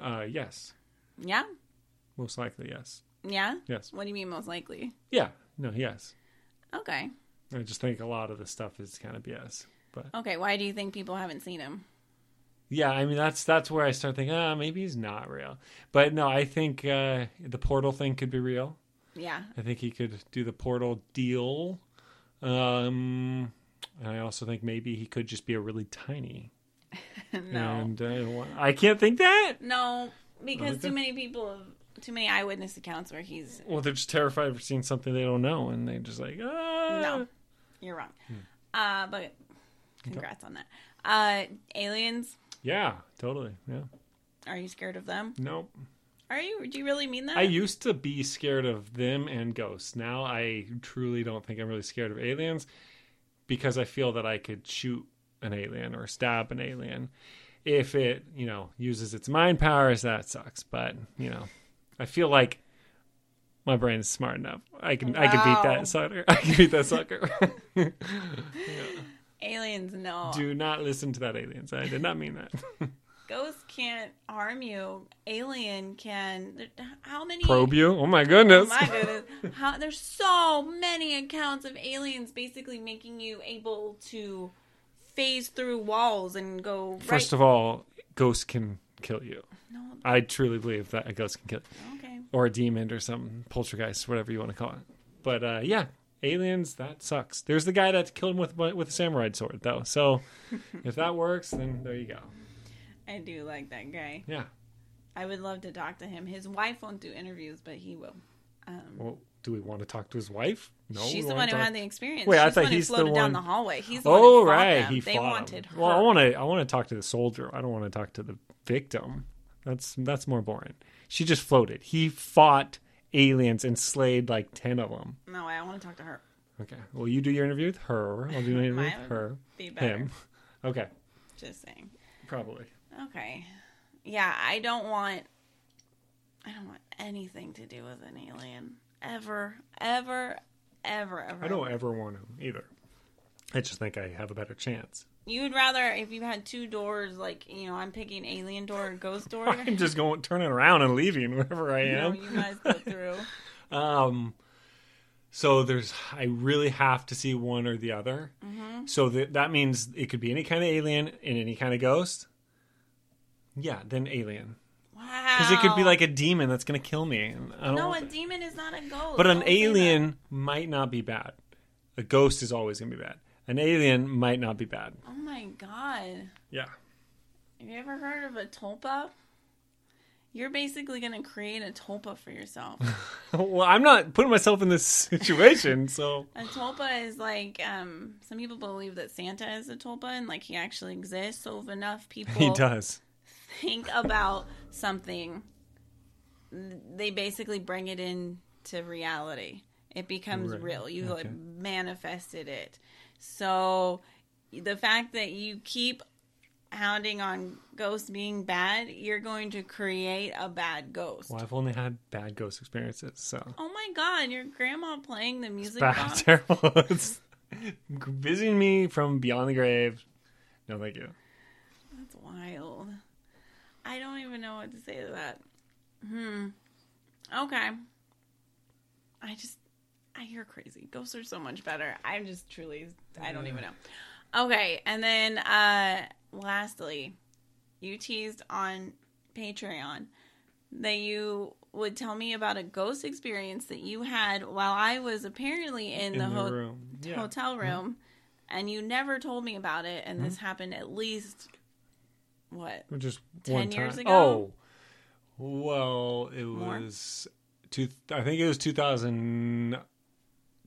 Uh, yes, Yeah. most likely, yes, Yeah. yes, What do you mean most likely? yeah, no, yes. Okay. I just think a lot of the stuff is kind of BS. But Okay. Why do you think people haven't seen him? yeah, I mean that's that's where I start thinking, ah, maybe he's not real. But no, I think uh, the portal thing could be real. Yeah. I think he could do the portal deal. Um, and I also think maybe he could just be a really tiny. no. And uh, I can't think that. No, because too many people have too many eyewitness accounts where he's Well, they're just terrified of seeing something they don't know, and they just like, ah. No. You're wrong. Hmm. Uh, but congrats on that. Uh, aliens. Yeah, totally. Yeah. Are you scared of them? Nope. Are you? Do you really mean that? I used to be scared of them and ghosts. Now I truly don't think I'm really scared of aliens because I feel that I could shoot an alien or stab an alien. If it, you know, uses its mind powers, that sucks. But, you know, I feel like my brain is smart enough. I can I can beat that sucker. I can beat that sucker. aliens, no. Do not listen to that aliens. I did not mean that. Ghosts can't harm you. Alien can. How many? Probe you? Oh my goodness. Oh my goodness. How, there's so many accounts of aliens basically making you able to phase through walls and go First right. of all, ghosts can kill you. no, I truly believe that a ghost can kill you. okay. Or a demon or some poltergeist, whatever you want to call it. But uh, yeah, aliens that sucks. There's the guy that killed him with with a samurai sword though. So if that works, then there you go. I do like that guy. Yeah. I would love to talk to him. His wife won't do interviews, but he will. Um, Well, do we want to talk to his wife? No. she's the one who talk- had the experience. Wait, I thought the one he's the floated down the hallway. He's the one Oh right, he they wanted him. her. Well, I want to I want to talk to the soldier. I don't want to talk to the victim. That's that's more boring. She just floated. He fought aliens and slayed like ten of them. No, I want to talk to her. Okay. Well, you do your interview with her. I'll do my interview with her. Be better. Him. Okay. Just saying. Probably. Okay. Yeah, I don't want. I don't want anything to do with an alien ever, ever, ever, ever. I don't ever want to either. I just think I have a better chance. You would rather if you had two doors, like you know, I'm picking alien door or ghost door. I'm just going turning around and leaving wherever I no, am. you guys go through. Um, so there's I really have to see one or the other. Mm-hmm. So that that means it could be any kind of alien and any kind of ghost. Yeah, then alien Wow. because it could be like a demon that's gonna kill me. I don't No, a demon is not a ghost. but an Don't alien might not be bad. A ghost is always gonna be bad. An alien might not be bad. Oh my god. Yeah. Have you ever heard of a tulpa? You're basically gonna create a tulpa for yourself. well, I'm not putting myself in this situation, so A tulpa is like um, some people believe that Santa is a tulpa and like he actually exists. So if enough people he does. think about something, they basically bring it into reality. It becomes Right. real. You like manifested it. So the fact that you keep hounding on ghosts being bad, you're going to create a bad ghost. Well, I've only had bad ghost experiences, so Oh my god, your grandma playing the music bad, terrible. it's visiting me from beyond the grave. No, thank you. That's wild. I don't even know what to say to that. Hmm. Okay. I just, I hear crazy. Ghosts are so much better. I'm just truly, I don't even know. Okay, and then uh lastly, you teased on Patreon that you would tell me about a ghost experience that you had while I was apparently in, In the, the ho- room. Yeah. hotel room, and you never told me about it. And this happened at least what? Just 10 one years time. ago? Oh, well, it More? was two. I think it was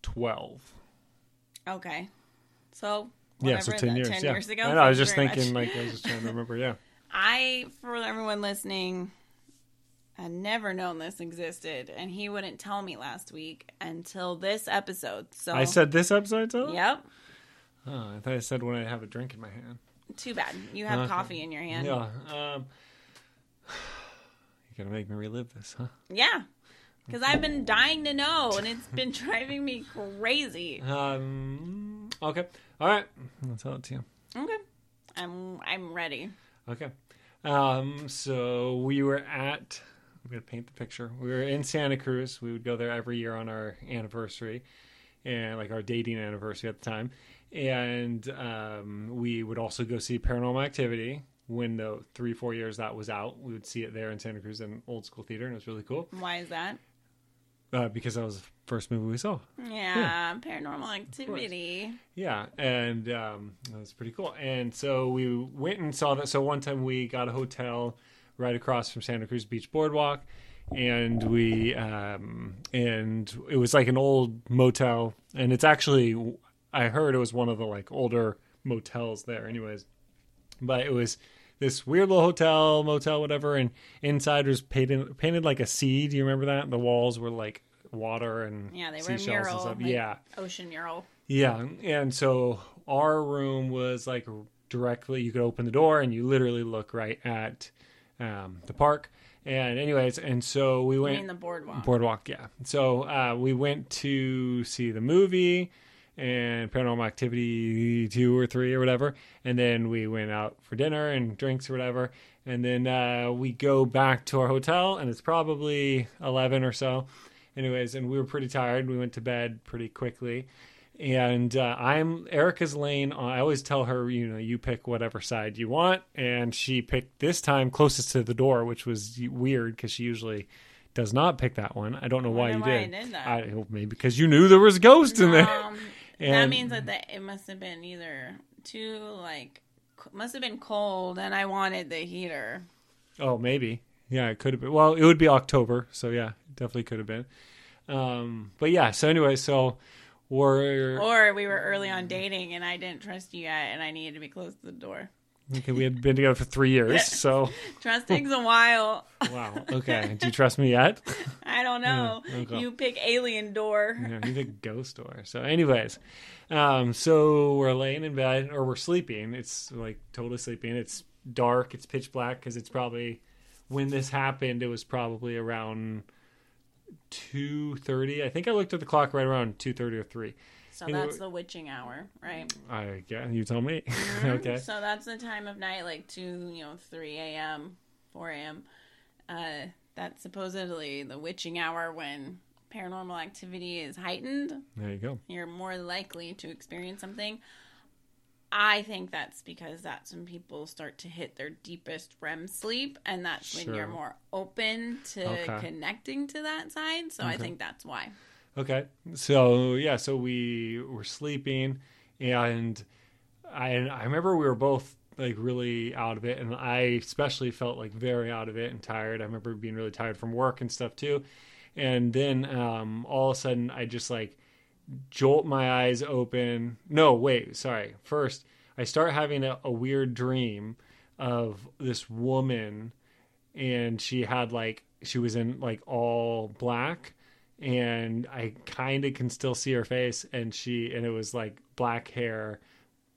2012. Okay, so Yeah, so 10 that- years. 10 yeah. years ago. I, know, I was just thinking, much. like, I was just trying to remember. Yeah. I, for everyone listening, had never known this existed, and he wouldn't tell me last week until this episode. So I said this episode, so? "Yep." Oh, I thought I said when I have a drink in my hand. Too bad you have Okay. coffee in your hand. Yeah. Um, you're to make me relive this, huh? Yeah, because I've been dying to know, and it's been driving me crazy. Um, okay. All right. I'll tell it to you. Okay, I'm I'm ready. Okay. Um, so we were at, I'm going to paint the picture. We were in Santa Cruz. We would go there every year on our anniversary and like our dating anniversary at the time. And um, we would also go see Paranormal Activity when the three, four years that was out. We would see it there in Santa Cruz in Old School Theater, and it was really cool Why is that? Uh, because that was the first movie we saw. Yeah, paranormal activity. Yeah, and um, that was pretty cool. And so we went and saw that. So one time we got a hotel right across from Santa Cruz Beach Boardwalk, and we um, and it was like an old motel, and it's actually I heard it was one of the like older motels there, anyways. But it was this weird little hotel, motel, whatever, and inside was painted painted like a sea. Do you remember that? The walls were like water and Yeah, they were mural. and stuff. like yeah, Ocean mural. yeah, and so our room was like directly. You could open the door and you literally look right at um, the park. And anyways, and so we went mean the boardwalk. boardwalk. Yeah. So uh, we went to see the movie and Paranormal Activity two or three or whatever, and then we went out for dinner and drinks or whatever, and then uh, we go back to our hotel, and it's probably eleven or so. Anyways, and we were pretty tired. We went to bed pretty quickly. And uh, I'm Erica's lane. I always tell her, you know, you pick whatever side you want, and she picked this time closest to the door, which was weird because she usually does not pick that one. I don't know why wonder you why I did. did that. I, maybe because you knew there was ghosts in there. Um, that means that the, it must have been either too like must have been cold, and I wanted the heater. Oh, maybe. Yeah, it could have been. Well, it would be October, so yeah, definitely could have been. Um, but yeah, so anyway, so we're Or we were early on dating, and I didn't trust you yet, and I needed to be close to the door. Okay, we had been together for three years, so Trust takes a while. wow. Okay, do you trust me yet? I don't know. Yeah, okay. You pick alien door. Yeah, you pick ghost door. So, anyways, um, so we're laying in bed or we're sleeping. It's like totally sleeping. It's dark. It's pitch black because it's probably when this happened. It was probably around two thirty. I think I looked at the clock right around two thirty or three. So know- that's the witching hour, right? I yeah, you tell me. okay. So that's the time of night, like two, you know, three a.m., four a.m. Uh, that's supposedly the witching hour when paranormal activity is heightened. There you go. You're more likely to experience something. I think that's because that's when people start to hit their deepest REM sleep, and that's when you're more open to Okay. connecting to that side. So I think that's why. Okay. So yeah, so we were sleeping and I I remember we were both like really out of it and I especially felt like very out of it and tired. I remember being really tired from work and stuff too. And then um all of a sudden I just like jolt my eyes open. No, wait, sorry. First, I start having a, a weird dream of this woman and she had like she was in like all black and I kind of can still see her face and she and it was like black hair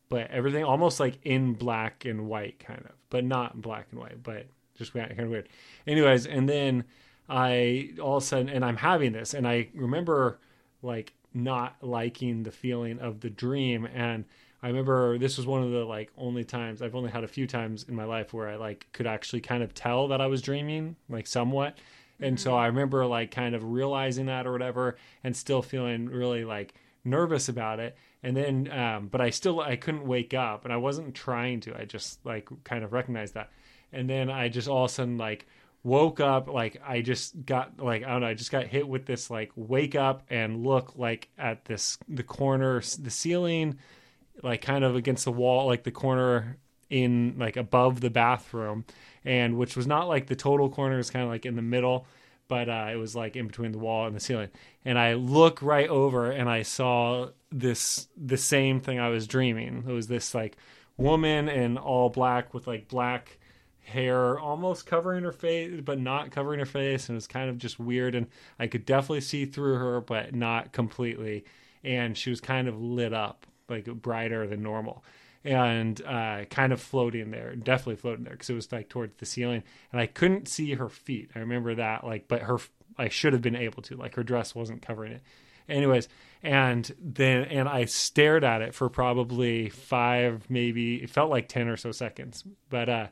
but everything almost like in black and white kind of but not black and white but just kind of weird. Anyways and then I all of a sudden and I'm having this and I remember like not liking the feeling of the dream and I remember this was one of the like only times I've only had a few times in my life where I like could actually kind of tell that I was dreaming like somewhat and so I remember like kind of realizing that or whatever and still feeling really like nervous about it. And then um but I still I couldn't wake up and I wasn't trying to. I just like kind of recognized that. And then I just all of a sudden like woke up like I just got like I don't know, I just got hit with this like wake up and look like at this the corner the ceiling like kind of against the wall like the corner in like above the bathroom and which was not like the total corner it was kind of like in the middle but uh, it was like in between the wall and the ceiling. And i look right over and i saw this the same thing i was dreaming. It was this like woman in all black with like black hair almost covering her face but not covering her face and it was kind of just weird and i could definitely see through her but not completely and she was kind of lit up like brighter than normal and uh, kind of floating there, definitely floating there because it was like towards the ceiling, and I couldn't see her feet. I remember that, like, but her, I should have been able to, like, her dress wasn't covering it. Anyways, and then and I stared at it for probably five, maybe it felt like ten or so seconds, but uh,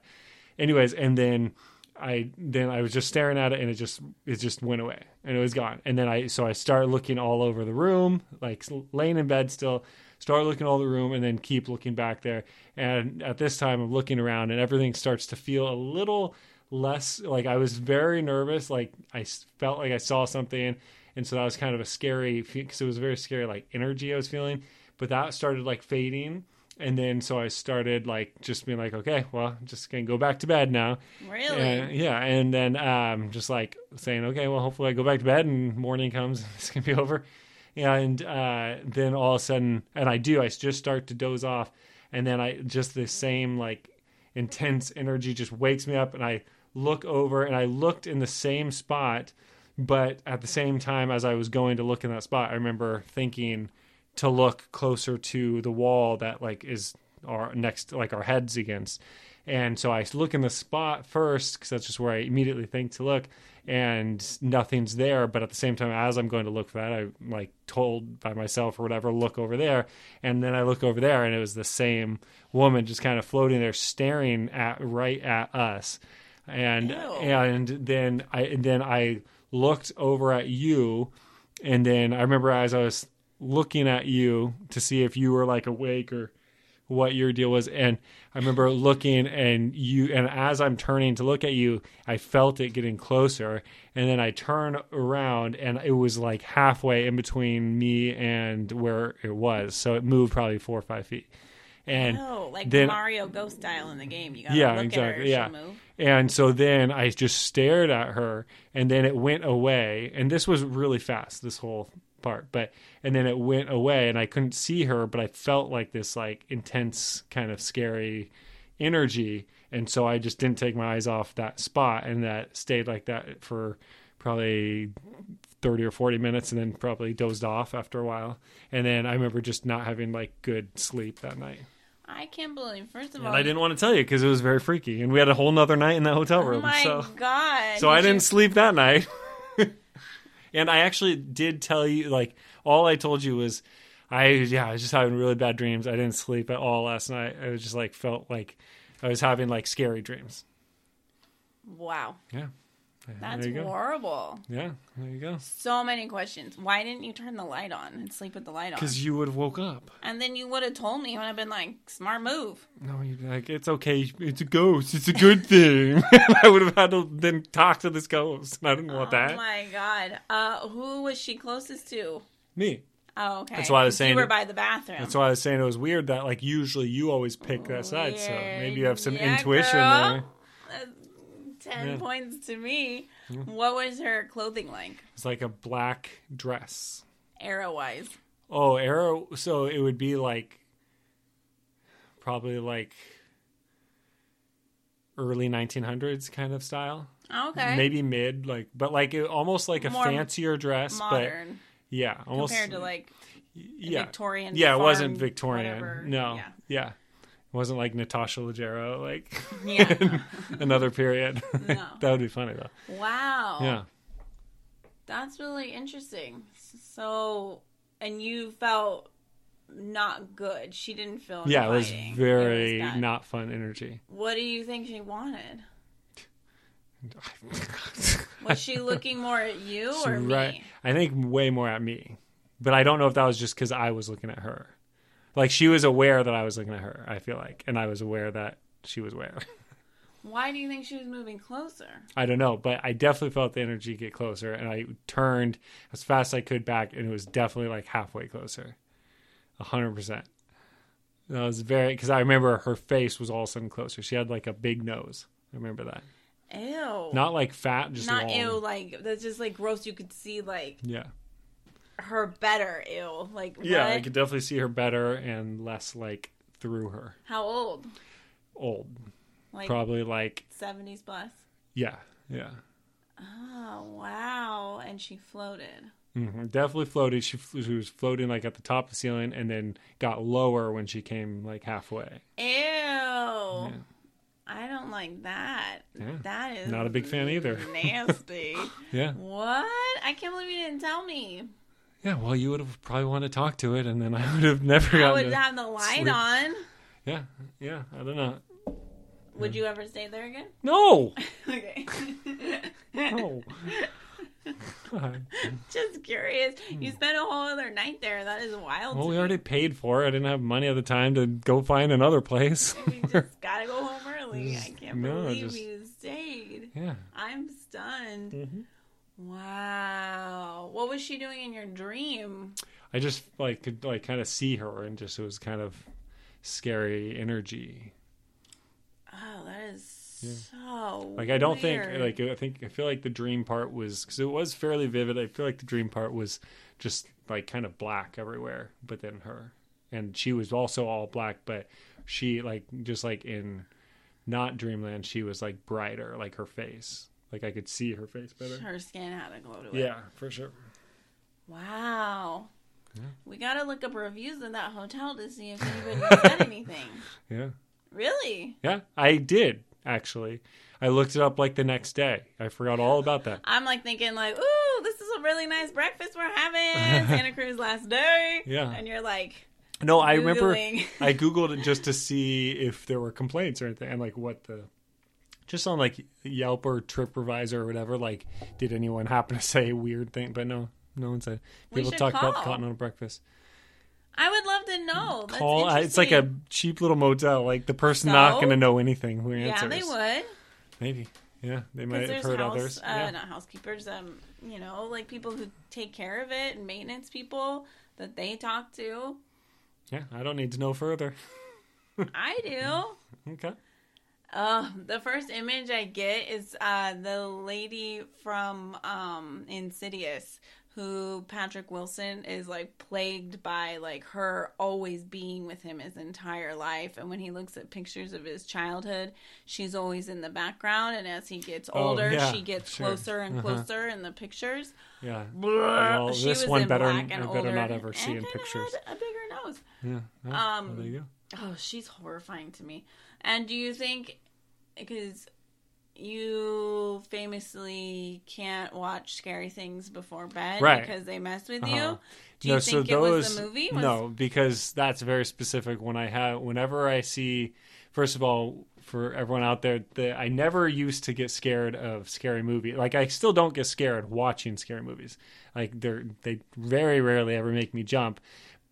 anyways, and then I then I was just staring at it and it just it just went away and it was gone. And then I so I started looking all over the room, like laying in bed still, start looking all the room and then keep looking back there. And at this time I'm looking around and everything starts to feel a little less like I was very nervous, like I felt like I saw something and so that was kind of a scary because it was very scary like energy I was feeling, but that started like fading and then so I started like just being like, okay, well, I'm just gonna go back to bed now. Really? And, yeah, and then um, just like saying, okay, well, hopefully I go back to bed and morning comes, it's gonna be over. And uh, then all of a sudden, and I do, I just start to doze off, and then I just the same like intense energy just wakes me up, and I look over, and I looked in the same spot, but at the same time as I was going to look in that spot, I remember thinking to look closer to the wall that like is our next like our heads against. And so i look in the spot first because that's just where i immediately think to look and nothing's there. But at the same time as i'm going to look for that I'm like told by myself or whatever look over there. And then i look over there and it was the same woman just kind of floating there staring at right at us. And Ew. and then i and then i looked over at you. And then i remember as i was looking at you to see if you were like awake or what your deal was and i remember looking and you and as i'm turning to look at you i felt it getting closer and then i turn around and it was like halfway in between me and where it was so it moved probably four or five feet and Oh, like then- Mario Ghost style in the game. You gotta Yeah, look exactly, at her. yeah. Move. And so then I just stared at her, and then it went away. And this was really fast, this whole part. But and then it went away, and I couldn't see her, but I felt like this like intense kind of scary energy. And so I just didn't take my eyes off that spot, and that stayed like that for probably 30 or 40 minutes and then probably dozed off after a while and then i remember just not having like good sleep that night I can't believe. First of and all, I didn't want to tell you because it was very freaky, and we had a whole nother night in that hotel room. Oh my so, god! so I Did you- didn't sleep that night. and I actually did tell you, like, all I told you was, I yeah, I was just having really bad dreams. I didn't sleep at all last night. I was just like felt like I was having like scary dreams. Wow, Yeah, that's there you go. horrible. Yeah, there you go. So many questions. Why didn't you turn the light on and sleep with the light on? Because you would have woke up. And then you would have told me, and I've been like, smart move. No, you'd be like, it's okay. It's a ghost. It's a good thing. I would have had to then talk to this ghost. and I didn't want Oh that. Oh my god. Uh, who was she closest to? Me. Oh, okay. That's why I was saying you were it- by the bathroom. That's why I was saying it was weird that like usually you always pick that side, so maybe you have some Yeah, intuition girl. there. Uh, Ten Yeah. points to me. What was her clothing like, It's like a black dress. arrow wise? Oh, arrow. So it would be like probably like early 1900s kind of style. Okay. Maybe mid, like, but like it, almost like a More fancier dress, but modern yeah, almost compared to like yeah, Victorian. yeah. It wasn't Victorian. whatever. No, Yeah. yeah. It wasn't like Natasha Leggero, like Yeah. another period. No. that would be funny though. Wow. Yeah. That's really interesting. So, and you felt not good. She didn't feel. Yeah, it was very It was not fun energy. What do you think she wanted? Was she looking more at you or me? right. I think way more at me. But I don't know if that was just because I was looking at her. Like she was aware that I was looking at her, I feel like. And I was aware that she was aware. Why do you think she was moving closer? I don't know, but I definitely felt the energy get closer and I turned as fast as I could back and it was definitely like halfway closer. A hundred percent. That was very because I remember her face was all of a sudden closer. She had like a big nose. I remember that. Ew. Not like fat, just Not long. ew. Like that's just like gross. You could see like Yeah. Her better. Ew. Like Yeah, I what? could definitely see her better and less like through her. How old? Old. Like Probably like seventies plus. yeah, yeah. Oh wow! And she floated. hmm Definitely floated. She, she was floating like at the top of the ceiling and then got lower when she came like halfway. Ew. I don't like that. Yeah. That is Not a big fan either. Nasty. Yeah. what? I can't believe you didn't tell me. Yeah, well, you would have probably wanted to talk to it, and then I would have never I would have the light sleep. on. Yeah, yeah, I don't know. Would you ever stay there again? No! okay. No. God. Just curious. You spent a whole other night there. That is wild. Hmm. Well, we already paid for it. I didn't have money at the time to go find another place. We just gotta go home early. I can't No, believe just- you stayed. yeah. I'm stunned. Mhm. Wow. What was she doing in your dream? I just like could like kind of see her and just it was kind of scary energy. Oh, that is So Like I don't weird. think like I think I feel like the dream part was because it was fairly vivid. I feel like the dream part was just like kind of black everywhere, but then her and she was also all black, but she like just like in not Dreamland, she was like brighter, like her face, like I could see her face better. her skin had a glow to it. Yeah, for sure. Wow. Yeah. We gotta look up reviews in that hotel to see if anybody said anything. Yeah, Really? yeah, I did actually. I looked it up like the next day. I forgot all about that. I'm like thinking like, ooh, this is a really nice breakfast we're having. Santa Cruz last day. Yeah. And you're like, No, I remember I googled it just to see if there were complaints or anything, and like what the just on like Yelp or TripAdvisor or whatever. Like, did anyone happen to say a weird thing? But no, no one said. People talk about. Continental breakfast. I would love to know. That's Call. It's like a cheap little motel. Like the person not going to know anything who answers. Yeah, they would. Maybe. Yeah, they might have heard house, others. uh, yeah. not housekeepers, um, you know, like people who take care of it and maintenance people that they talk to. yeah, I don't need to know further. I do. Okay. Uh, the first image I get is uh, the lady from um, Insidious, who Patrick Wilson is like plagued by like her always being with him his entire life. And when he looks at pictures of his childhood, she's always in the background. And as he gets Oh, older, yeah, she gets sure. closer and Uh-huh. closer in the pictures. Yeah. Well, this one better- I better not ever see in pictures. a bigger nose. Yeah. Oh, Um, well, there you go. Oh, she's horrifying to me. And do you think because you famously can't watch scary things before bed Right. because they mess with Uh-huh. you? Do you think it was the movie? Was, No, because that's very specific. When I have, whenever I see, first of all, for everyone out there, the, I never used to get scared of scary movie. Like I still don't get scared watching scary movies. Like they're they very rarely ever make me jump,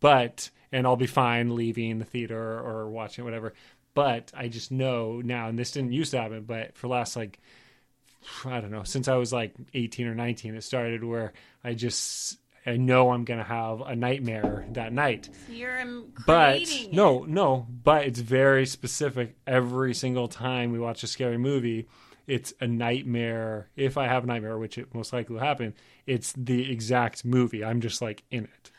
but and I'll be fine leaving the theater or watching whatever. But I just know now, and this didn't used to happen, but for the last like I don't know, since I was like 18 or 19, it started where I just I know I'm gonna have a nightmare that night. You're But creating it. no, no, but it's very specific. Every single time we watch a scary movie, it's a nightmare. If I have a nightmare, which it most likely will happen, it's the exact movie. I'm just like in it.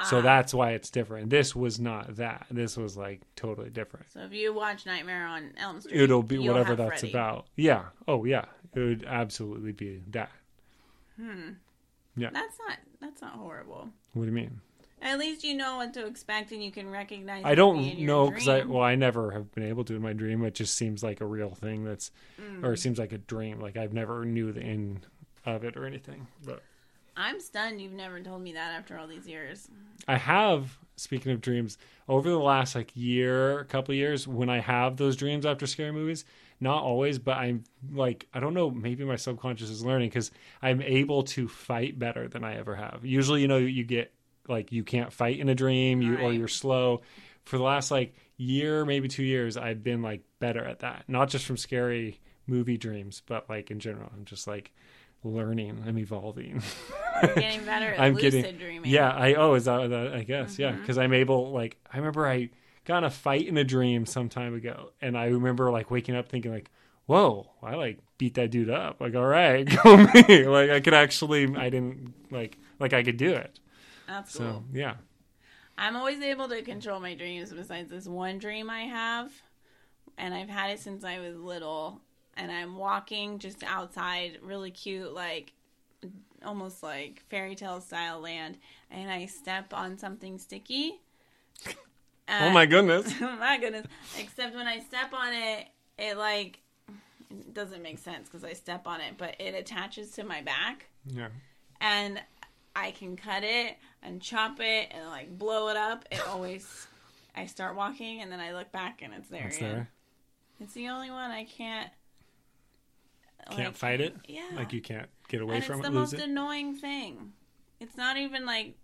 Ah. So that's why it's different. This was not that. This was like totally different. So if you watch Nightmare on Elm Street, It'll be you'll whatever have that's Freddy. about. Yeah. Oh yeah. It would absolutely be that. Yeah. That's not that's not horrible. What do you mean? At least you know what to expect and you can recognize. I it don't in your know because I dream. well I never have been able to in my dream. It just seems like a real thing that's, Mm. or it seems like a dream. Like I've never knew the end of it or anything. But I'm stunned you've never told me that after all these years. I have. Speaking of dreams, over the last like year, couple years, when I have those dreams after scary movies, not always, but I'm like I don't know. Maybe my subconscious is learning because I'm able to fight better than I ever have. Usually, you know, you get like you can't fight in a dream, you or you're slow. For the last like year, maybe two years, I've been like better at that. Not just from scary movie dreams, but like in general. I'm just like learning. I'm evolving. You're getting better at I'm lucid getting dreaming. Yeah, I oh is that, that I guess yeah Mm-hmm. because I'm able like I remember I got in a fight in a dream some time ago and I remember like waking up thinking like whoa I like beat that dude up like all right go me like I could actually I didn't like like I could do it That's so cool. yeah I'm always able to control my dreams besides this one dream I have. And I've had it since I was little. And I'm walking just outside, really cute, like almost like fairy tale style land. And I step on something sticky. oh my goodness oh my goodness. Except when I step on it, it like it doesn't make sense because I step on it, but it attaches to my back yeah and I can cut it and chop it and like blow it up. It always, I start walking and then I look back and it's there it's there It's the only one I can't. Can't like, fight it Yeah, like you can't get away and from it. it's the most it annoying thing. It's not even like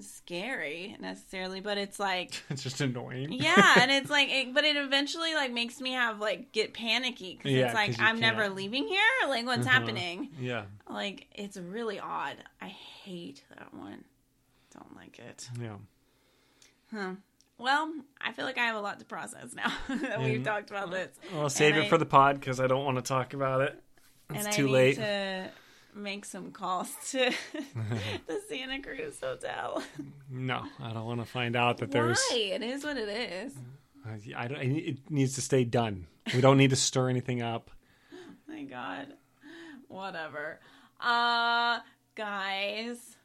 scary necessarily, but it's like it's just annoying yeah, and it's like, it, but it eventually like makes me have like get panicky because Yeah, it's like I'm never can't. leaving here. Like what's Uh-huh. happening? yeah Like it's really odd. I hate that one. Don't like it. yeah Huh. Well, I feel like I have a lot to process now that we've talked about this. I'll save And it I- for the pod because I don't want to talk about it. It's and too I need late. to make some calls to the Santa Cruz Hotel. No, I don't want to find out that there's. Why? It is what it is. I, I don't. It needs to stay done. We don't need to stir anything up. My God. Whatever. Uh guys,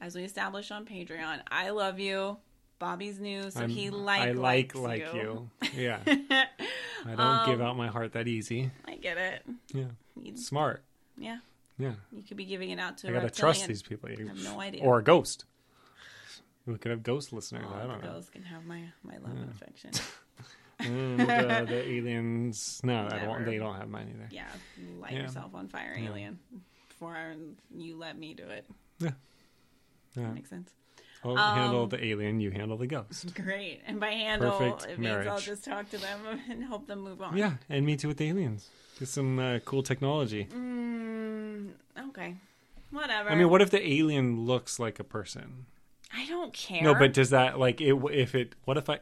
as we established on Patreon, I love you. Bobby's new, so I'm- he like I like like you. you. Yeah, I don't give out my heart that easy. I get it. Yeah, You- smart. yeah, Yeah, you could be giving it out to. I a gotta reptilian. trust these people. You- I have no idea. Or a ghost. We could have ghost listeners. Oh, I don't know. ghosts can have my my love and affection. And uh, the aliens. No, I don't. They don't have mine either. Yeah, light Yeah. yourself on fire, Yeah. alien. Before you let me do it. Yeah. yeah. That Makes sense. I'll Um, handle the alien. You handle the ghost. Great. And by handle, Perfect it means I'll just talk to them and help them move on. Yeah, and me too with the aliens. Get some uh, cool technology. Mm, okay. Whatever. I mean, what if the alien looks like a person? I don't care. No, but does that like it? If it, what if I?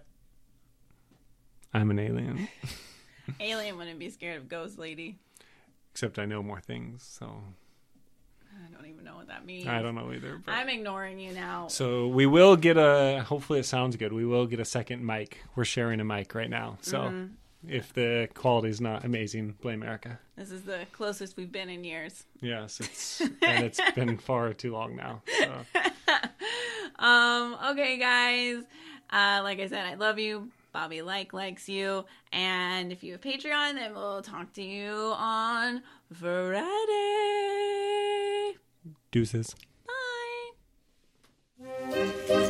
I'm an alien, Alien wouldn't be scared of Ghost Lady. except I know more things, so don't even know what that means. I don't know either. But. I'm ignoring you now. So we will get a. Hopefully, it sounds good. We will get a second mic. We're sharing a mic right now. So Mm-hmm. if the quality is not amazing, blame Erica. This is the closest we've been in years. Yes, it's and it's been far too long now. So. Um, okay, guys. Uh, like I said, I love you. Bobby like likes you. And if you have Patreon, then we'll talk to you on Friday. Deuces. Bye.